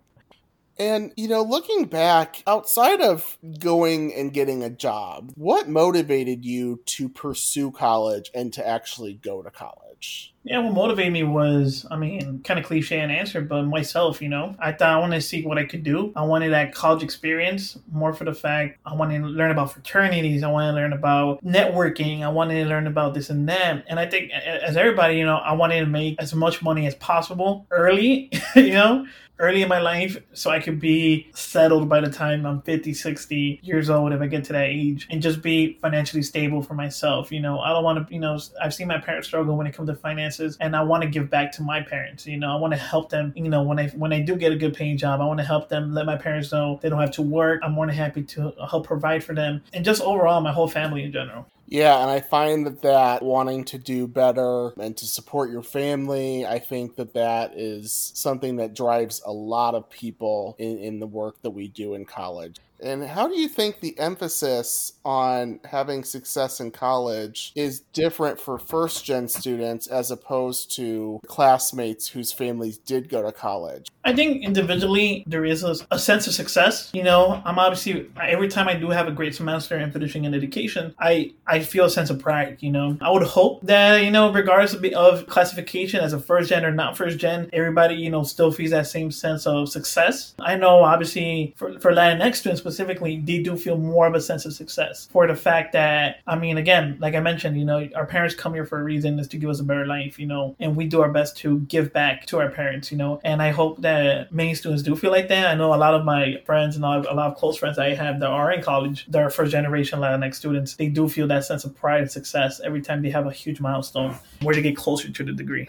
And, you know, looking back, outside of going and getting a job, what motivated you to pursue college and to actually go to college? Yeah, what motivated me was, I mean, kind of cliche an answer, but myself, you know, I thought I wanted to see what I could do. I wanted that college experience more for the fact I wanted to learn about fraternities. I wanted to learn about networking. I wanted to learn about this and that. And I think, as everybody, you know, I wanted to make as much money as possible early, you know, early in my life so I could be settled by the time I'm 50, 60 years old if I get to that age and just be financially stable for myself. You know, I don't want to, you know, I've seen my parents struggle when it comes to and I want to give back to my parents. You know, I want to help them, you know, when I when I do get a good paying job, I want to help them, let my parents know they don't have to work. I'm more than happy to help provide for them and just overall my whole family in general. Yeah, and I find that that wanting to do better and to support your family, I think that that is something that drives a lot of people in, in the work that we do in college. And how do you think the emphasis on having success in college is different for first gen students as opposed to classmates whose families did go to college? I think individually there is a, a, sense of success. You know, I'm obviously every time I do have a great semester and finishing an education, I I feel a sense of pride. You know, I would hope that you know, regardless of, of classification as a first gen or not first gen, everybody you know still feels that same sense of success. I know, obviously, for for Latinx students specifically, they do feel more of a sense of success for the fact that I mean, again, like I mentioned, you know, our parents come here for a reason is to give us a better life. You know, and we do our best to give back to our parents. You know, and I hope that many students do feel like that. I know a lot of my friends and a lot of close friends I have that are in college, they're first generation Latinx students, they do feel that sense of pride and success every time they have a huge milestone where they get closer to the degree.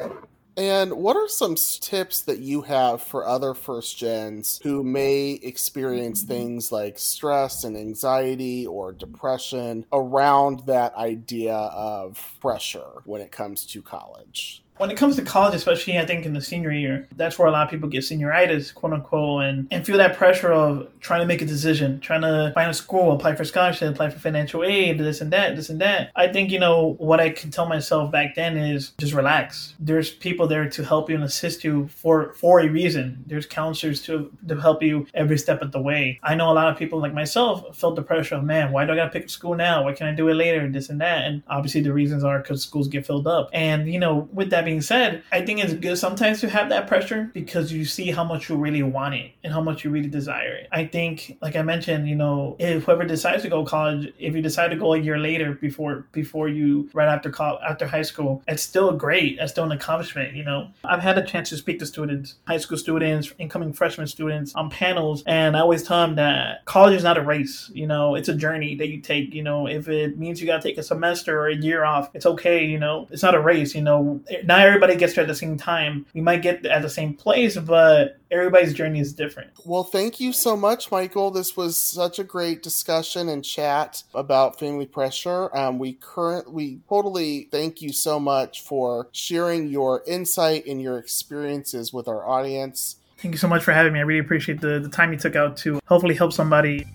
And what are some tips that you have for other first gens who may experience things like stress and anxiety or depression around that idea of pressure when it comes to college? When it comes to college, especially I think in the senior year, that's where a lot of people get senioritis, quote unquote, and, and feel that pressure of trying to make a decision, trying to find a school, apply for scholarship, apply for financial aid, this and that, this and that. I think, you know, what I could tell myself back then is just relax. There's people there to help you and assist you for for a reason. There's counselors to to help you every step of the way. I know a lot of people like myself felt the pressure of, man, why do I gotta pick a school now? Why can't I do it later? This and that. And obviously the reasons are because schools get filled up. And, you know, with that being being said, I think it's good sometimes to have that pressure because you see how much you really want it and how much you really desire it. I think, like I mentioned, you know, if whoever decides to go to college, if you decide to go a year later before before you right after college, after high school, it's still great. It's still an accomplishment. You know, I've had a chance to speak to students, high school students, incoming freshman students on panels, and I always tell them that college is not a race. You know, it's a journey that you take. You know, if it means you got to take a semester or a year off, it's okay. You know, it's not a race. You know, not everybody gets there at the same time. We might get at the same place, but everybody's journey is different. Well, thank you so much, Michael. This was such a great discussion and chat about family pressure. Um, we current we totally thank you so much for sharing your insight and your experiences with our audience. Thank you so much for having me. I really appreciate the, the time you took out to hopefully help somebody.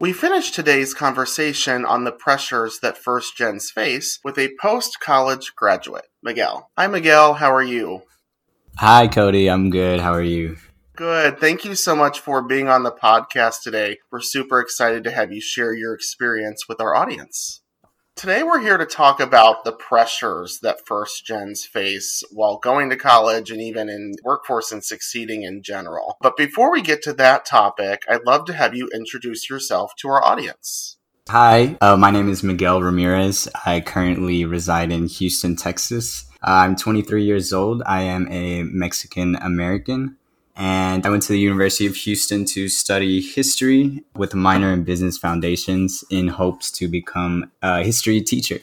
We finish today's conversation on the pressures that first gens face with a post college graduate, Miguel. Hi, Miguel. How are you? Hi, Cody. I'm good. How are you? Good. Thank you so much for being on the podcast today. We're super excited to have you share your experience with our audience. Today, we're here to talk about the pressures that first gens face while going to college and even in workforce and succeeding in general. But before we get to that topic, I'd love to have you introduce yourself to our audience. Hi, uh, my name is Miguel Ramirez. I currently reside in Houston, Texas. I'm 23 years old. I am a Mexican American and I went to the University of Houston to study history with a minor in business foundations in hopes to become a history teacher.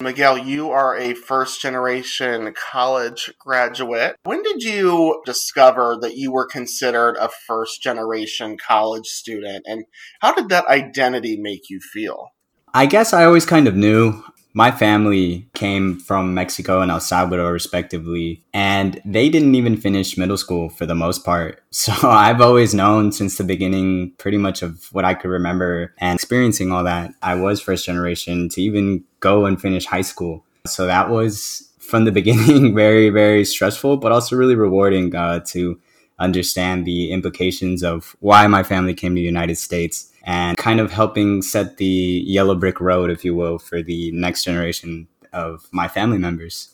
Miguel, you are a first generation college graduate. When did you discover that you were considered a first generation college student, and how did that identity make you feel? I guess I always kind of knew my family came from Mexico and El Salvador, respectively, and they didn't even finish middle school for the most part. So I've always known since the beginning, pretty much of what I could remember and experiencing all that, I was first generation to even go and finish high school. So that was from the beginning very, very stressful, but also really rewarding uh, to understand the implications of why my family came to the United States and kind of helping set the yellow brick road, if you will, for the next generation of my family members.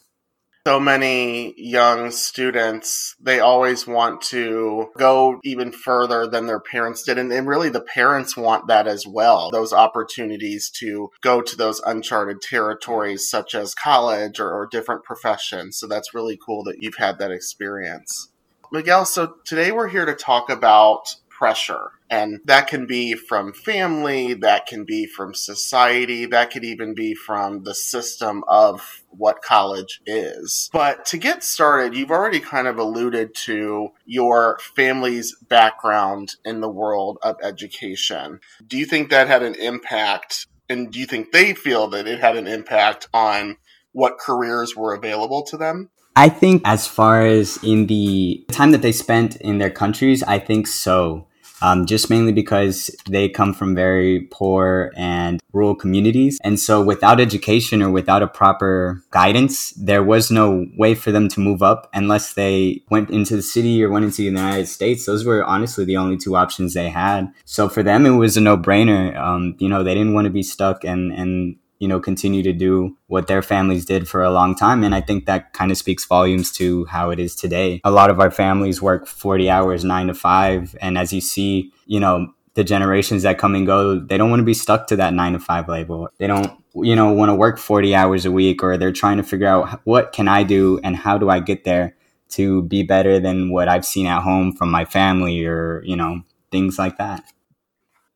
So many young students, they always want to go even further than their parents did. And, and really, the parents want that as well those opportunities to go to those uncharted territories, such as college or, or different professions. So that's really cool that you've had that experience. Miguel, so today we're here to talk about pressure And that can be from family, that can be from society, that could even be from the system of what college is. But to get started, you've already kind of alluded to your family's background in the world of education. Do you think that had an impact? And do you think they feel that it had an impact on what careers were available to them? I think, as far as in the time that they spent in their countries, I think so. Um, just mainly because they come from very poor and rural communities. And so, without education or without a proper guidance, there was no way for them to move up unless they went into the city or went into the United States. Those were honestly the only two options they had. So, for them, it was a no brainer. Um, you know, they didn't want to be stuck and, and you know, continue to do what their families did for a long time. And I think that kind of speaks volumes to how it is today. A lot of our families work 40 hours, nine to five. And as you see, you know, the generations that come and go, they don't want to be stuck to that nine to five label. They don't, you know, want to work 40 hours a week or they're trying to figure out what can I do and how do I get there to be better than what I've seen at home from my family or, you know, things like that.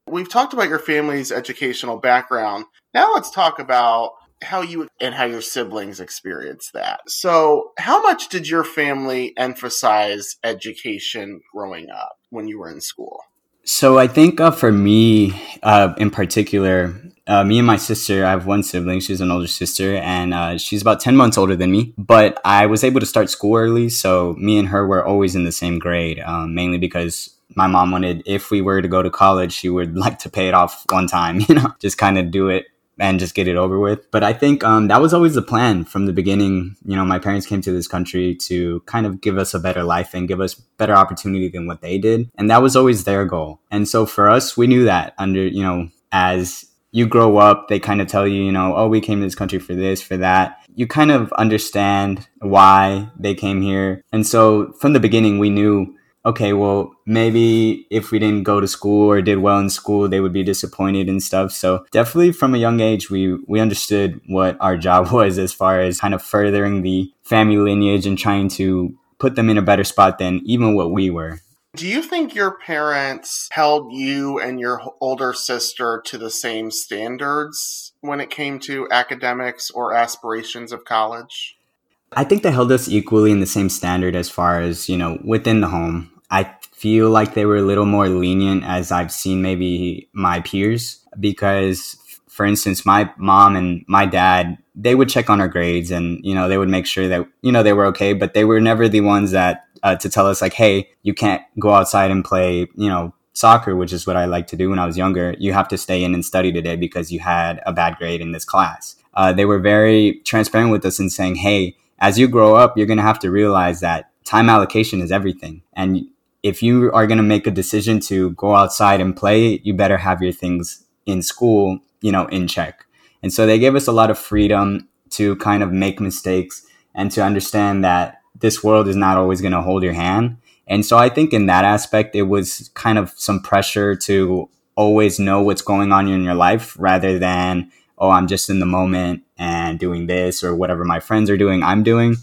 We've talked about your family's educational background. Now let's talk about how you and how your siblings experience that. So, how much did your family emphasize education growing up when you were in school? So, I think uh, for me uh, in particular, uh, me and my sister, I have one sibling. She's an older sister, and uh, she's about 10 months older than me. But I was able to start school early. So, me and her were always in the same grade, um, mainly because my mom wanted if we were to go to college she would like to pay it off one time you know just kind of do it and just get it over with. But i think um, that was always the plan from the beginning. You know my parents came to this country to kind of give us a better life and give us better opportunity than what they did and that was always their goal. And so for us we knew that under you know as you grow up they kind of tell you you know oh we came to this country for this for that. You kind of understand why they came here. And so from the beginning we knew okay, well, maybe if we didn't go to school or did well in school, they would be disappointed and stuff. So definitely from a young age, we, we understood what our job was as far as kind of furthering the family lineage and trying to put them in a better spot than even what we were. Do you think your parents held you and your older sister to the same standards when it came to academics or aspirations of college? I think they held us equally in the same standard as far as, you know, within the home. I feel like they were a little more lenient as I've seen maybe my peers because for instance my mom and my dad they would check on our grades and you know they would make sure that you know they were okay but they were never the ones that uh, to tell us like hey you can't go outside and play you know soccer which is what i like to do when i was younger. You have to stay in and study today because you had a bad grade in this class. Uh, they were very transparent with us and saying hey as you grow up you're going to have to realize that time allocation is everything and if you are going to make a decision to go outside and play, you better have your things in school, you know, in check. And so they gave us a lot of freedom to kind of make mistakes and to understand that this world is not always going to hold your hand. And so I think in that aspect, it was kind of some pressure to always know what's going on in your life rather than, oh, I'm just in the moment and doing this or whatever my friends are doing, I'm doing.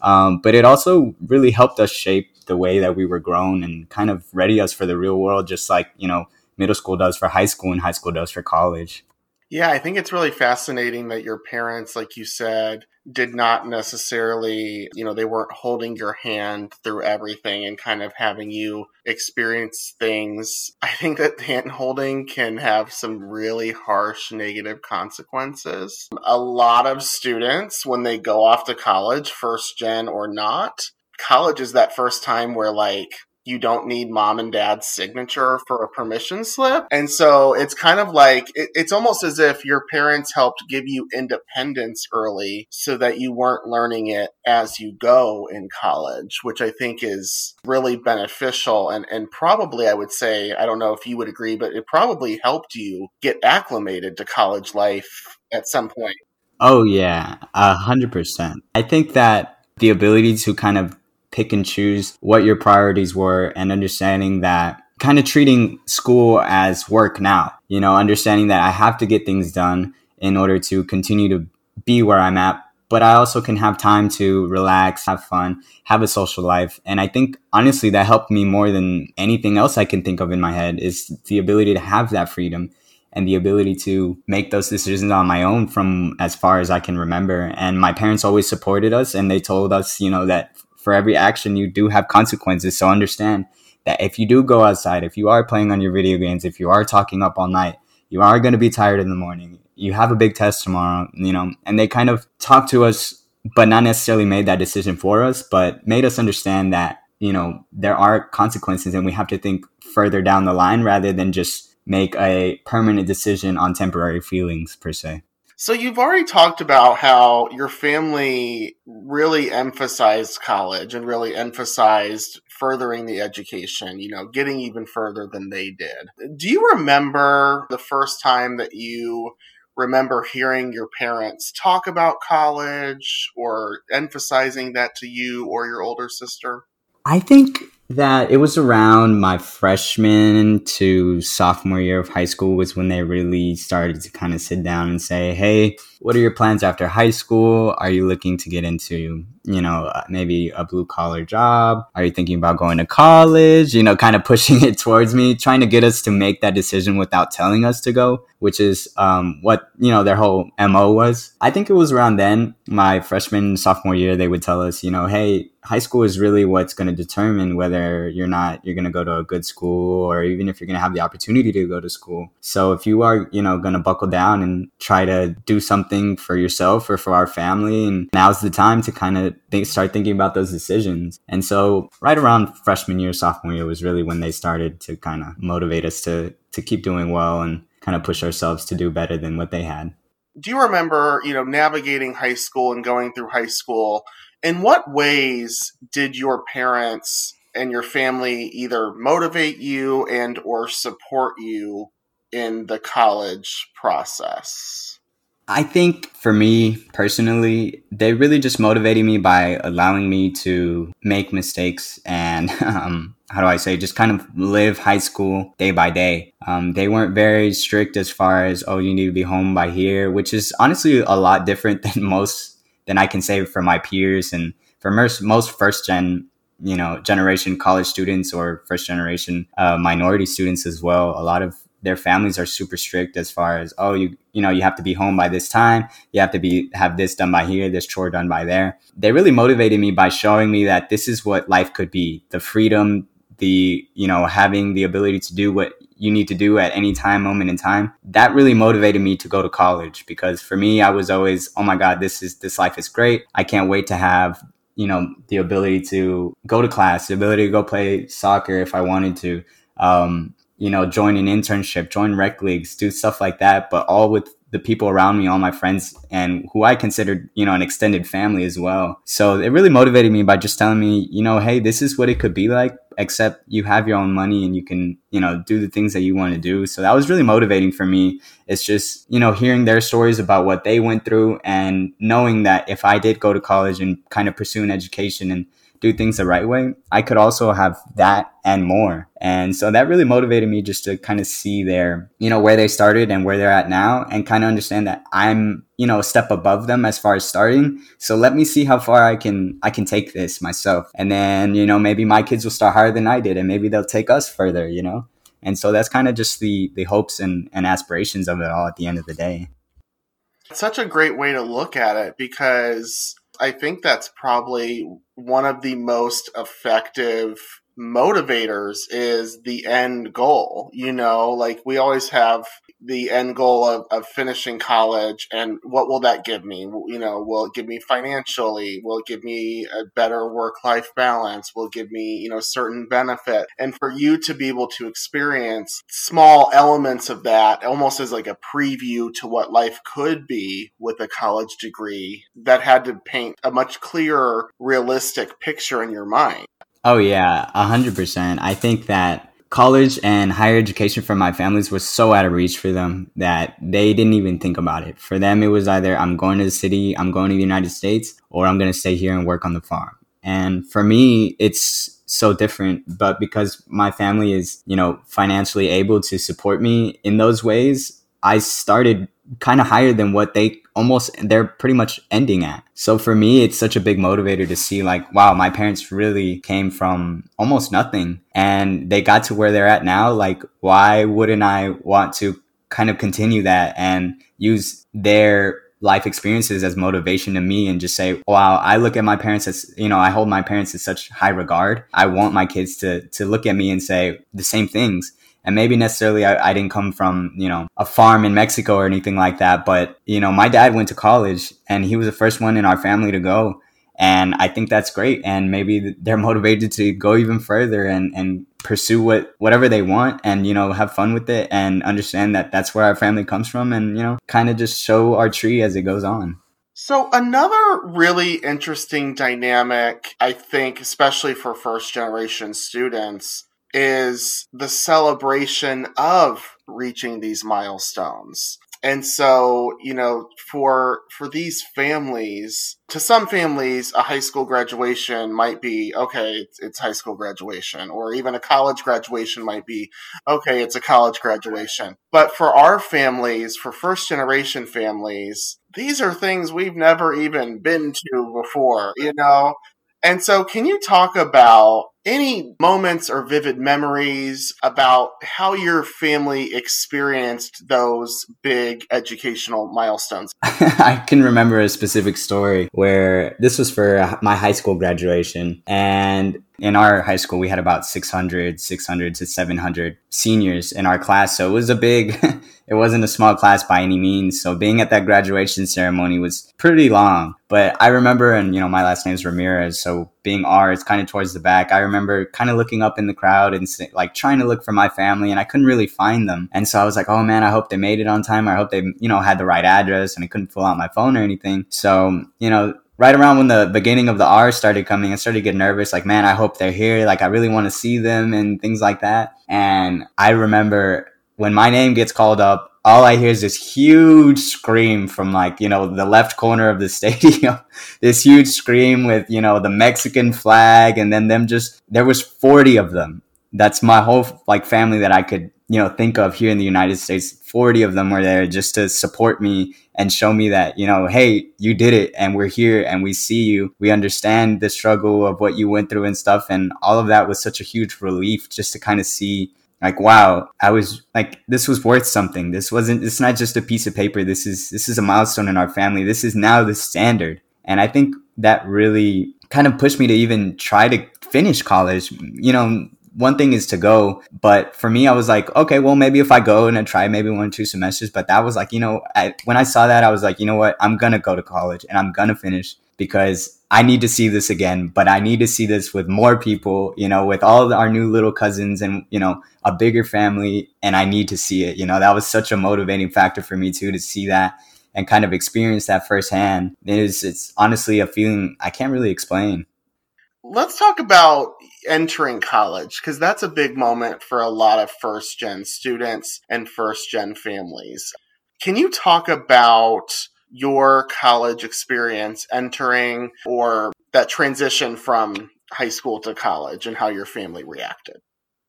Um, but it also really helped us shape the way that we were grown and kind of ready us for the real world, just like, you know, middle school does for high school and high school does for college. Yeah, I think it's really fascinating that your parents, like you said, did not necessarily, you know, they weren't holding your hand through everything and kind of having you experience things. I think that hand holding can have some really harsh negative consequences. A lot of students, when they go off to college, first gen or not, college is that first time where like you don't need mom and dad's signature for a permission slip. And so it's kind of like, it, it's almost as if your parents helped give you independence early so that you weren't learning it as you go in college, which I think is really beneficial. And, and probably I would say, I don't know if you would agree, but it probably helped you get acclimated to college life at some point. Oh, yeah, a hundred percent. I think that the ability to kind of pick and choose what your priorities were and understanding that kind of treating school as work now, you know, understanding that I have to get things done in order to continue to be where I'm at but I also can have time to relax, have fun, have a social life. And I think honestly that helped me more than anything else I can think of in my head is the ability to have that freedom and the ability to make those decisions on my own from as far as I can remember. And my parents always supported us and they told us, you know, that for every action you do have consequences. So understand that if you do go outside, if you are playing on your video games, if you are talking up all night, you are going to be tired in the morning you have a big test tomorrow, you know, and they kind of talked to us, but not necessarily made that decision for us, but made us understand that, you know, there are consequences and we have to think further down the line rather than just make a permanent decision on temporary feelings per se. So you've already talked about how your family really emphasized college and really emphasized furthering the education, you know, getting even further than they did. Do you remember the first time that you remember hearing your parents talk about college or emphasizing that to you or your older sister? I think that it was around my freshman to sophomore year of high school was when they really started to kind of sit down and say, "Hey, what are your plans after high school? Are you looking to get into, you know, uh, maybe a blue collar job? Are you thinking about going to college? You know, kind of pushing it towards me, trying to get us to make that decision without telling us to go, which is um, what, you know, their whole MO was. I think it was around then, my freshman, sophomore year, they would tell us, you know, hey, high school is really what's going to determine whether you're not you're going to go to a good school or even if you're going to have the opportunity to go to school so if you are you know going to buckle down and try to do something for yourself or for our family and now's the time to kind of think, start thinking about those decisions. And so right around freshman year sophomore year was really when they started to kind of motivate us to to keep doing well and kind of push ourselves to do better than what they had. Do you remember you know navigating high school and going through high school? In what ways did your parents and your family either motivate you and or support you in the college process? I think for me personally, they really just motivated me by allowing me to make mistakes and, um, how do I say, just kind of live high school day by day. Um, they weren't very strict as far as, oh, you need to be home by here, which is honestly a lot different than most than I can say for my peers and for most, most first gen, you know, generation college students or first generation uh, minority students as well. A lot of their families are super strict as far as oh you you know you have to be home by this time you have to be have this done by here this chore done by there they really motivated me by showing me that this is what life could be the freedom the you know having the ability to do what you need to do at any time, moment in time. That really motivated me to go to college because for me, I was always, oh my God, this is, this life is great. I can't wait to have, you know, the ability to go to class, the ability to go play soccer if I wanted to, um, you know, join an internship, join rec leagues, do stuff like that, but all with the people around me, all my friends, and who I considered, you know, an extended family as well. So it really motivated me by just telling me, you know, hey, this is what it could be like, except you have your own money and you can, you know, do the things that you want to do. So that was really motivating for me. It's just, you know, hearing their stories about what they went through and knowing that if I did go to college and kind of pursue an education and do things the right way, I could also have that and more. And so that really motivated me just to kind of see their, you know, where they started and where they're at now and kind of understand that I'm, you know, a step above them as far as starting. So let me see how far I can, I can take this myself. And then, you know, maybe my kids will start higher than I did and maybe they'll take us further, you know? And so that's kind of just the, the hopes and, and aspirations of it all at the end of the day. Such a great way to look at it because I think that's probably one of the most effective motivators is the end goal. You know, like we always have the end goal of, of finishing college and what will that give me? You know, will it give me financially? Will it give me a better work life balance? Will give me, you know, certain benefit? And for you to be able to experience small elements of that almost as like a preview to what life could be with a college degree that had to paint a much clearer, realistic picture in your mind. Oh yeah, a hundred percent. I think that college and higher education for my families was so out of reach for them that they didn't even think about it. For them, it was either I'm going to the city, I'm going to the United States, or I'm going to stay here and work on the farm. And for me, it's so different. But because my family is, you know, financially able to support me in those ways, I started kind of higher than what they almost they're pretty much ending at. So for me, it's such a big motivator to see like, wow, my parents really came from almost nothing and they got to where they're at now. Like, why wouldn't I want to kind of continue that and use their life experiences as motivation to me and just say, wow, I look at my parents as, you know, I hold my parents in such high regard. I want my kids to, to look at me and say the same things. And maybe necessarily I, I didn't come from, you know, a farm in Mexico or anything like that. But, you know, my dad went to college and he was the first one in our family to go. And I think that's great. And maybe they're motivated to go even further and, and pursue what, whatever they want and, you know, have fun with it and understand that that's where our family comes from and, you know, kind of just show our tree as it goes on. So another really interesting dynamic, I think, especially for first generation students, is the celebration of reaching these milestones. And so you know for for these families to some families a high school graduation might be okay it's, high school graduation or even a college graduation might be okay it's a college graduation. But for our families for first generation families these are things we've never even been to before you know? And so can you talk about any moments or vivid memories about how your family experienced those big educational milestones? I can remember a specific story where this was for my high school graduation. And in our high school, we had about 600, 600 to 700 seniors in our class. So it was a big, it wasn't a small class by any means. So being at that graduation ceremony was pretty long. But I remember, and you know, my last name is Ramirez. So being R, it's kind of towards the back. I remember kind of looking up in the crowd and like trying to look for my family and I couldn't really find them. And so I was like, oh man, I hope they made it on time. I hope they, you know, had the right address and I couldn't pull out my phone or anything. So, you know, right around when the beginning of the R started coming, I started to get nervous. Like, man, I hope they're here. Like, I really want to see them and things like that. And I remember when my name gets called up, all I hear is this huge scream from like, you know, the left corner of the stadium. this huge scream with, you know, the Mexican flag and then them just, there was 40 of them. That's my whole like family that I could, you know, think of here in the United States. 40 of them were there just to support me and show me that, you know, hey, you did it and we're here and we see you. We understand the struggle of what you went through and stuff. And all of that was such a huge relief just to kind of see like wow i was like this was worth something. This wasn't it's not just a piece of paper. This is this is a milestone in our family. This is now the standard. And i think that really kind of pushed me to even try to finish college. You know one thing is to go, but for me, I was like, okay, well, maybe if I go and I try maybe one or two semesters, but that was like, you know, I, when I saw that, I was like, you know what, I'm gonna go to college and I'm gonna finish because I need to see this again, but I need to see this with more people, you know, with all our new little cousins and, you know, a bigger family. And I need to see it. You know, that was such a motivating factor for me too, to see that and kind of experience that firsthand. It is, it's honestly a feeling I can't really explain. Let's talk about entering college because that's a big moment for a lot of first gen students and first gen families. Can you talk about your college experience entering or that transition from high school to college and how your family reacted?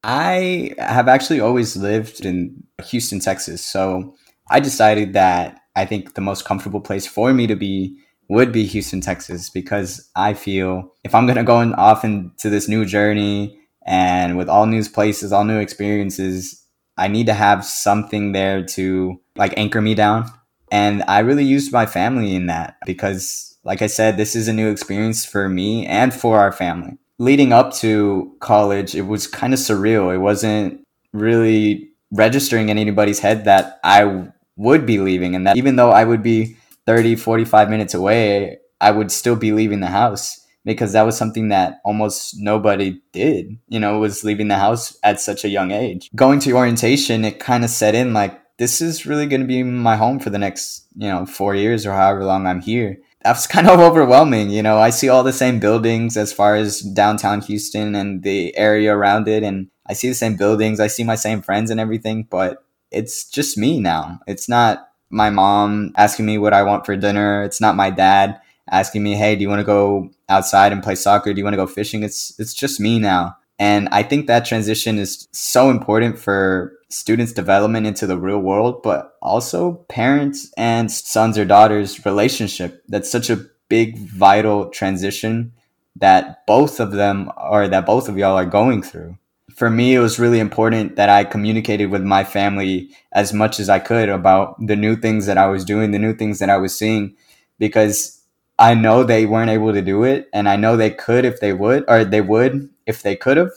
I have actually always lived in Houston, Texas. So I decided that I think the most comfortable place for me to be would be Houston, Texas, because I feel if I'm gonna go off into this new journey and with all new places, all new experiences, I need to have something there to like anchor me down. And I really used my family in that because, like I said, this is a new experience for me and for our family. Leading up to college, it was kind of surreal. It wasn't really registering in anybody's head that I would be leaving and that even though I would be 30, 45 minutes away, I would still be leaving the house because that was something that almost nobody did, you know, was leaving the house at such a young age. Going to orientation, it kind of set in like, this is really going to be my home for the next, you know, four years or however long I'm here. That's kind of overwhelming. You know, I see all the same buildings as far as downtown Houston and the area around it. And I see the same buildings. I see my same friends and everything, but it's just me now. It's not my mom asking me what I want for dinner. It's not my dad asking me, "Hey, do you want to go outside and play soccer? Do you want to go fishing?" It's it's just me now. And I think that transition is so important for students' development into the real world, but also parents and sons or daughters' relationship. That's such a big, vital transition that both of them or that both of y'all are going through. For me, it was really important that I communicated with my family as much as I could about the new things that I was doing, the new things that I was seeing, because I know they weren't able to do it. And I know they could if they would, or they would if they could have.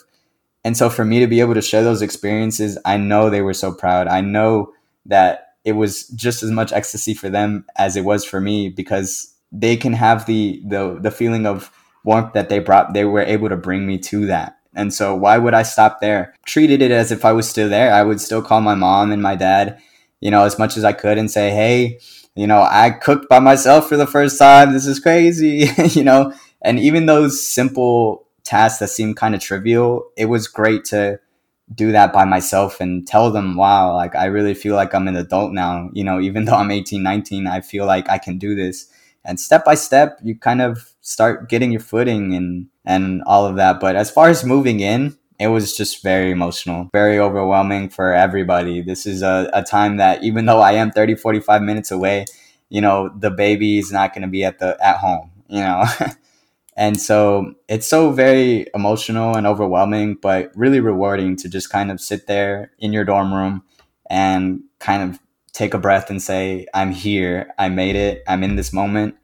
And so for me to be able to share those experiences, I know they were so proud. I know that it was just as much ecstasy for them as it was for me because they can have the the the feeling of warmth that they brought they were able to bring me to that. And so why would I stop there? Treated it as if I was still there. I would still call my mom and my dad, you know, as much as I could and say, "Hey, you know, I cooked by myself for the first time. This is crazy." you know, and even those simple tasks that seemed kind of trivial, it was great to do that by myself and tell them, wow, like I really feel like I'm an adult now. You know, even though I'm 18, 19, I feel like I can do this. And step by step, you kind of start getting your footing and, and all of that. But as far as moving in, it was just very emotional, very overwhelming for everybody. This is a, a time that even though I am 30, 45 minutes away, you know, the baby is not going to be at the, at home, you know? And so it's so very emotional and overwhelming, but really rewarding to just kind of sit there in your dorm room and kind of take a breath and say, I'm here. I made it. I'm in this moment.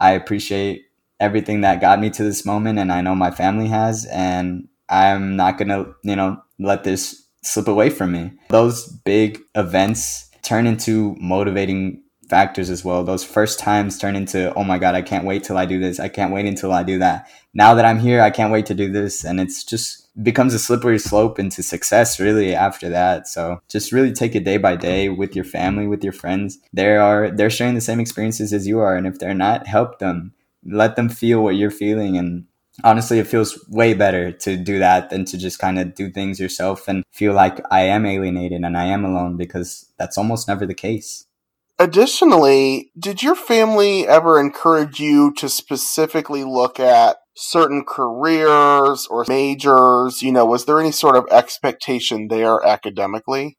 I appreciate everything that got me to this moment. And I know my family has. And I'm not going to, you know, let this slip away from me. Those big events turn into motivating factors as well. Those first times turn into, oh my God, I can't wait till I do this. I can't wait until I do that. Now that I'm here, I can't wait to do this. And it's just becomes a slippery slope into success really after that. So just really take it day by day with your family, with your friends. They are they're sharing the same experiences as you are. And if they're not, help them. Let them feel what you're feeling and honestly it feels way better to do that than to just kind of do things yourself and feel like I am alienated and I am alone because that's almost never the case. Additionally, did your family ever encourage you to specifically look at certain careers or majors? You know, was there any sort of expectation there academically?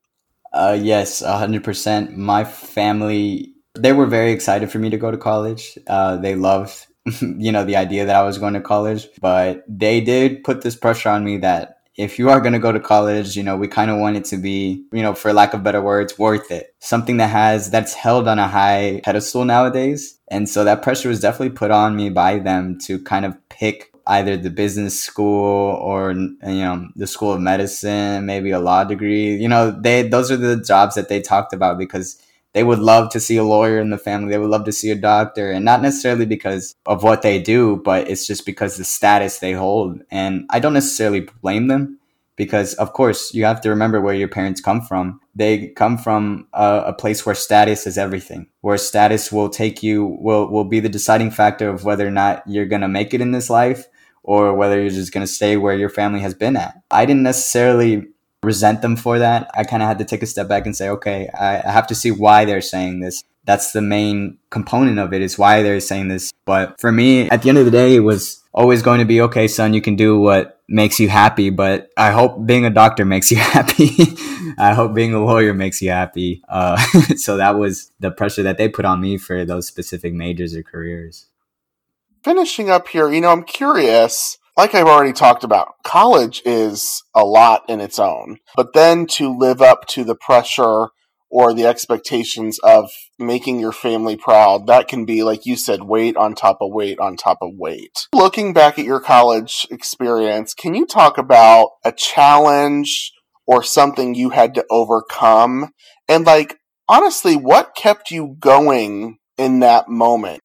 Uh, yes, 100%. My family, they were very excited for me to go to college. Uh, they loved, you know, the idea that I was going to college, but they did put this pressure on me that if you are going to go to college, you know, we kind of want it to be, you know, for lack of better words, worth it. Something that has, that's held on a high pedestal nowadays. And so that pressure was definitely put on me by them to kind of pick either the business school or, you know, the school of medicine, maybe a law degree. You know, they, those are the jobs that they talked about because they would love to see a lawyer in the family. They would love to see a doctor, and not necessarily because of what they do, but it's just because the status they hold. And I don't necessarily blame them because, of course, you have to remember where your parents come from. They come from a, a place where status is everything, where status will take you, will, will be the deciding factor of whether or not you're going to make it in this life or whether you're just going to stay where your family has been at. I didn't necessarily resent them for that. I kind of had to take a step back and say, okay, I, I have to see why they're saying this. That's the main component of it is why they're saying this. But for me, at the end of the day, it was always going to be, okay, son, you can do what makes you happy, but I hope being a doctor makes you happy. I hope being a lawyer makes you happy. Uh, so that was the pressure that they put on me for those specific majors or careers. Finishing up here, you know, I'm curious like I've already talked about, college is a lot in its own. But then to live up to the pressure or the expectations of making your family proud, that can be, like you said, weight on top of weight on top of weight. Looking back at your college experience, can you talk about a challenge or something you had to overcome? And, like, honestly, what kept you going in that moment?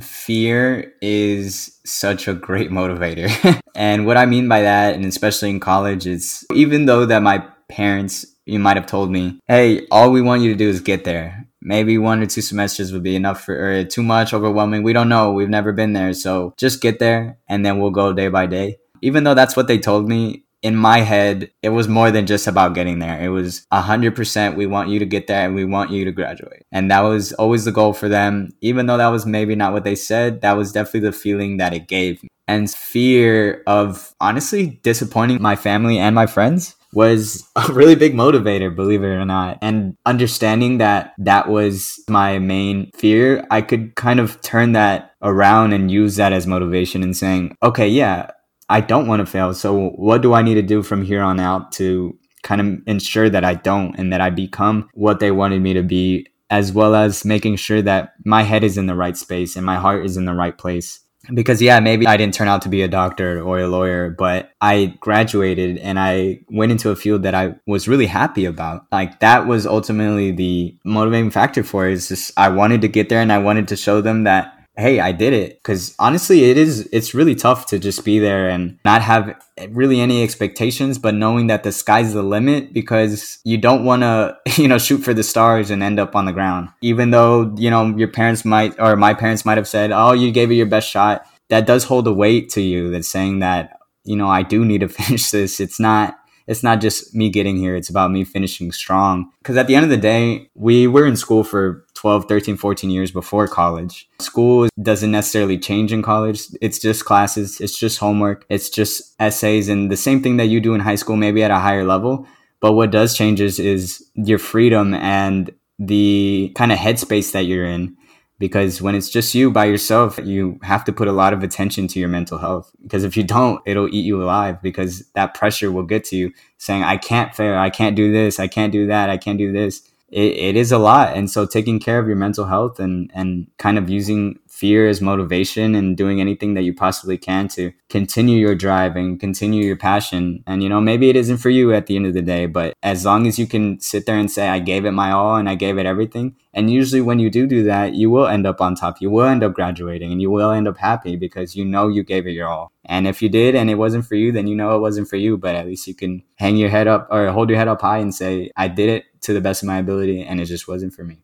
Fear is such a great motivator. and what I mean by that, and especially in college, is even though that my parents, you might have told me, hey, all we want you to do is get there. Maybe one or two semesters would be enough for, or too much, overwhelming. We don't know. We've never been there. So just get there and then we'll go day by day. Even though that's what they told me, in my head, it was more than just about getting there. It was 100% we want you to get there and we want you to graduate. And that was always the goal for them. Even though that was maybe not what they said, that was definitely the feeling that it gave me. and fear of honestly disappointing my family and my friends was a really big motivator, believe it or not. And understanding that that was my main fear, I could kind of turn that around and use that as motivation and saying, okay, yeah, I don't want to fail. So what do I need to do from here on out to kind of ensure that I don't and that I become what they wanted me to be, as well as making sure that my head is in the right space and my heart is in the right place? Because yeah maybe i didn't turn out to be a doctor or a lawyer but i graduated and i went into a field that i was really happy about. Like that was ultimately the motivating factor for it. Is just i wanted to get there and i wanted to show them that hey, I did it. Cause honestly, it is, it's really tough to just be there and not have really any expectations, but knowing that the sky's the limit because you don't want to, you know, shoot for the stars and end up on the ground. Even though, you know, your parents might, or my parents might have said, oh, you gave it your best shot. That does hold a weight to you that's saying that, you know, I do need to finish this. It's not, it's not just me getting here. It's about me finishing strong. Because at the end of the day, we were in school for 12, 13, 14 years before college. School doesn't necessarily change in college. It's just classes, it's just homework, it's just essays, and the same thing that you do in high school, maybe at a higher level. But what does change is, is your freedom and the kind of headspace that you're in because when it's just you by yourself, you have to put a lot of attention to your mental health. Because if you don't, it'll eat you alive because that pressure will get to you saying, I can't fail, I can't do this, I can't do that, I can't do this. It, it is a lot. And so taking care of your mental health and, and kind of using fear as motivation and doing anything that you possibly can to continue your drive and continue your passion. And, you know, maybe it isn't for you at the end of the day, but as long as you can sit there and say, I gave it my all and I gave it everything. And usually when you do do that, you will end up on top. You will end up graduating and you will end up happy because you know you gave it your all. And if you did and it wasn't for you, then you know it wasn't for you, but at least you can hang your head up or hold your head up high and say, I did it to the best of my ability and it just wasn't for me.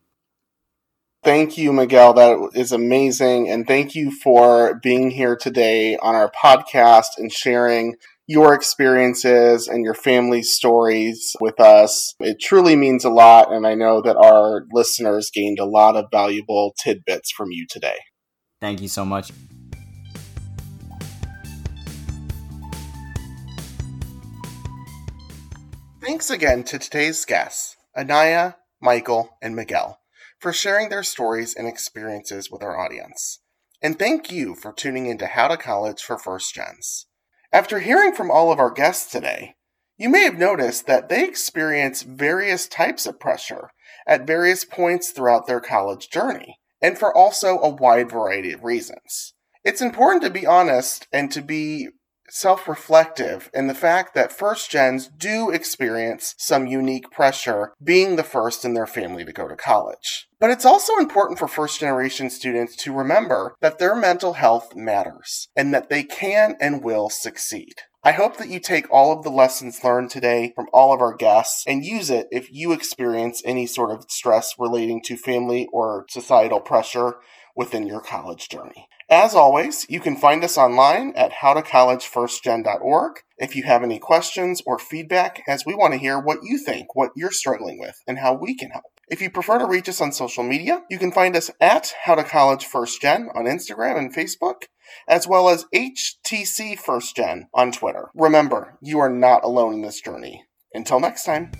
Thank you, Miguel. That is amazing. And thank you for being here today on our podcast and sharing your experiences and your family's stories with us. It truly means a lot. And I know that our listeners gained a lot of valuable tidbits from you today. Thank you so much. Thanks again to today's guests, Anaya, Michael, and Miguel for sharing their stories and experiences with our audience. And thank you for tuning into How to College for First Gens. After hearing from all of our guests today, you may have noticed that they experience various types of pressure at various points throughout their college journey, and for also a wide variety of reasons. It's important to be honest and to be self reflective in the fact that first gens do experience some unique pressure being the first in their family to go to college. But it's also important for first generation students to remember that their mental health matters and that they can and will succeed. I hope that you take all of the lessons learned today from all of our guests and use it if you experience any sort of stress relating to family or societal pressure within your college journey. As always, you can find us online at howtocollegefirstgen.org if you have any questions or feedback, as we want to hear what you think, what you're struggling with, and how we can help. If you prefer to reach us on social media, you can find us at How to College First Gen on Instagram and Facebook, as well as HTC First Gen on Twitter. Remember, you are not alone in this journey. Until next time.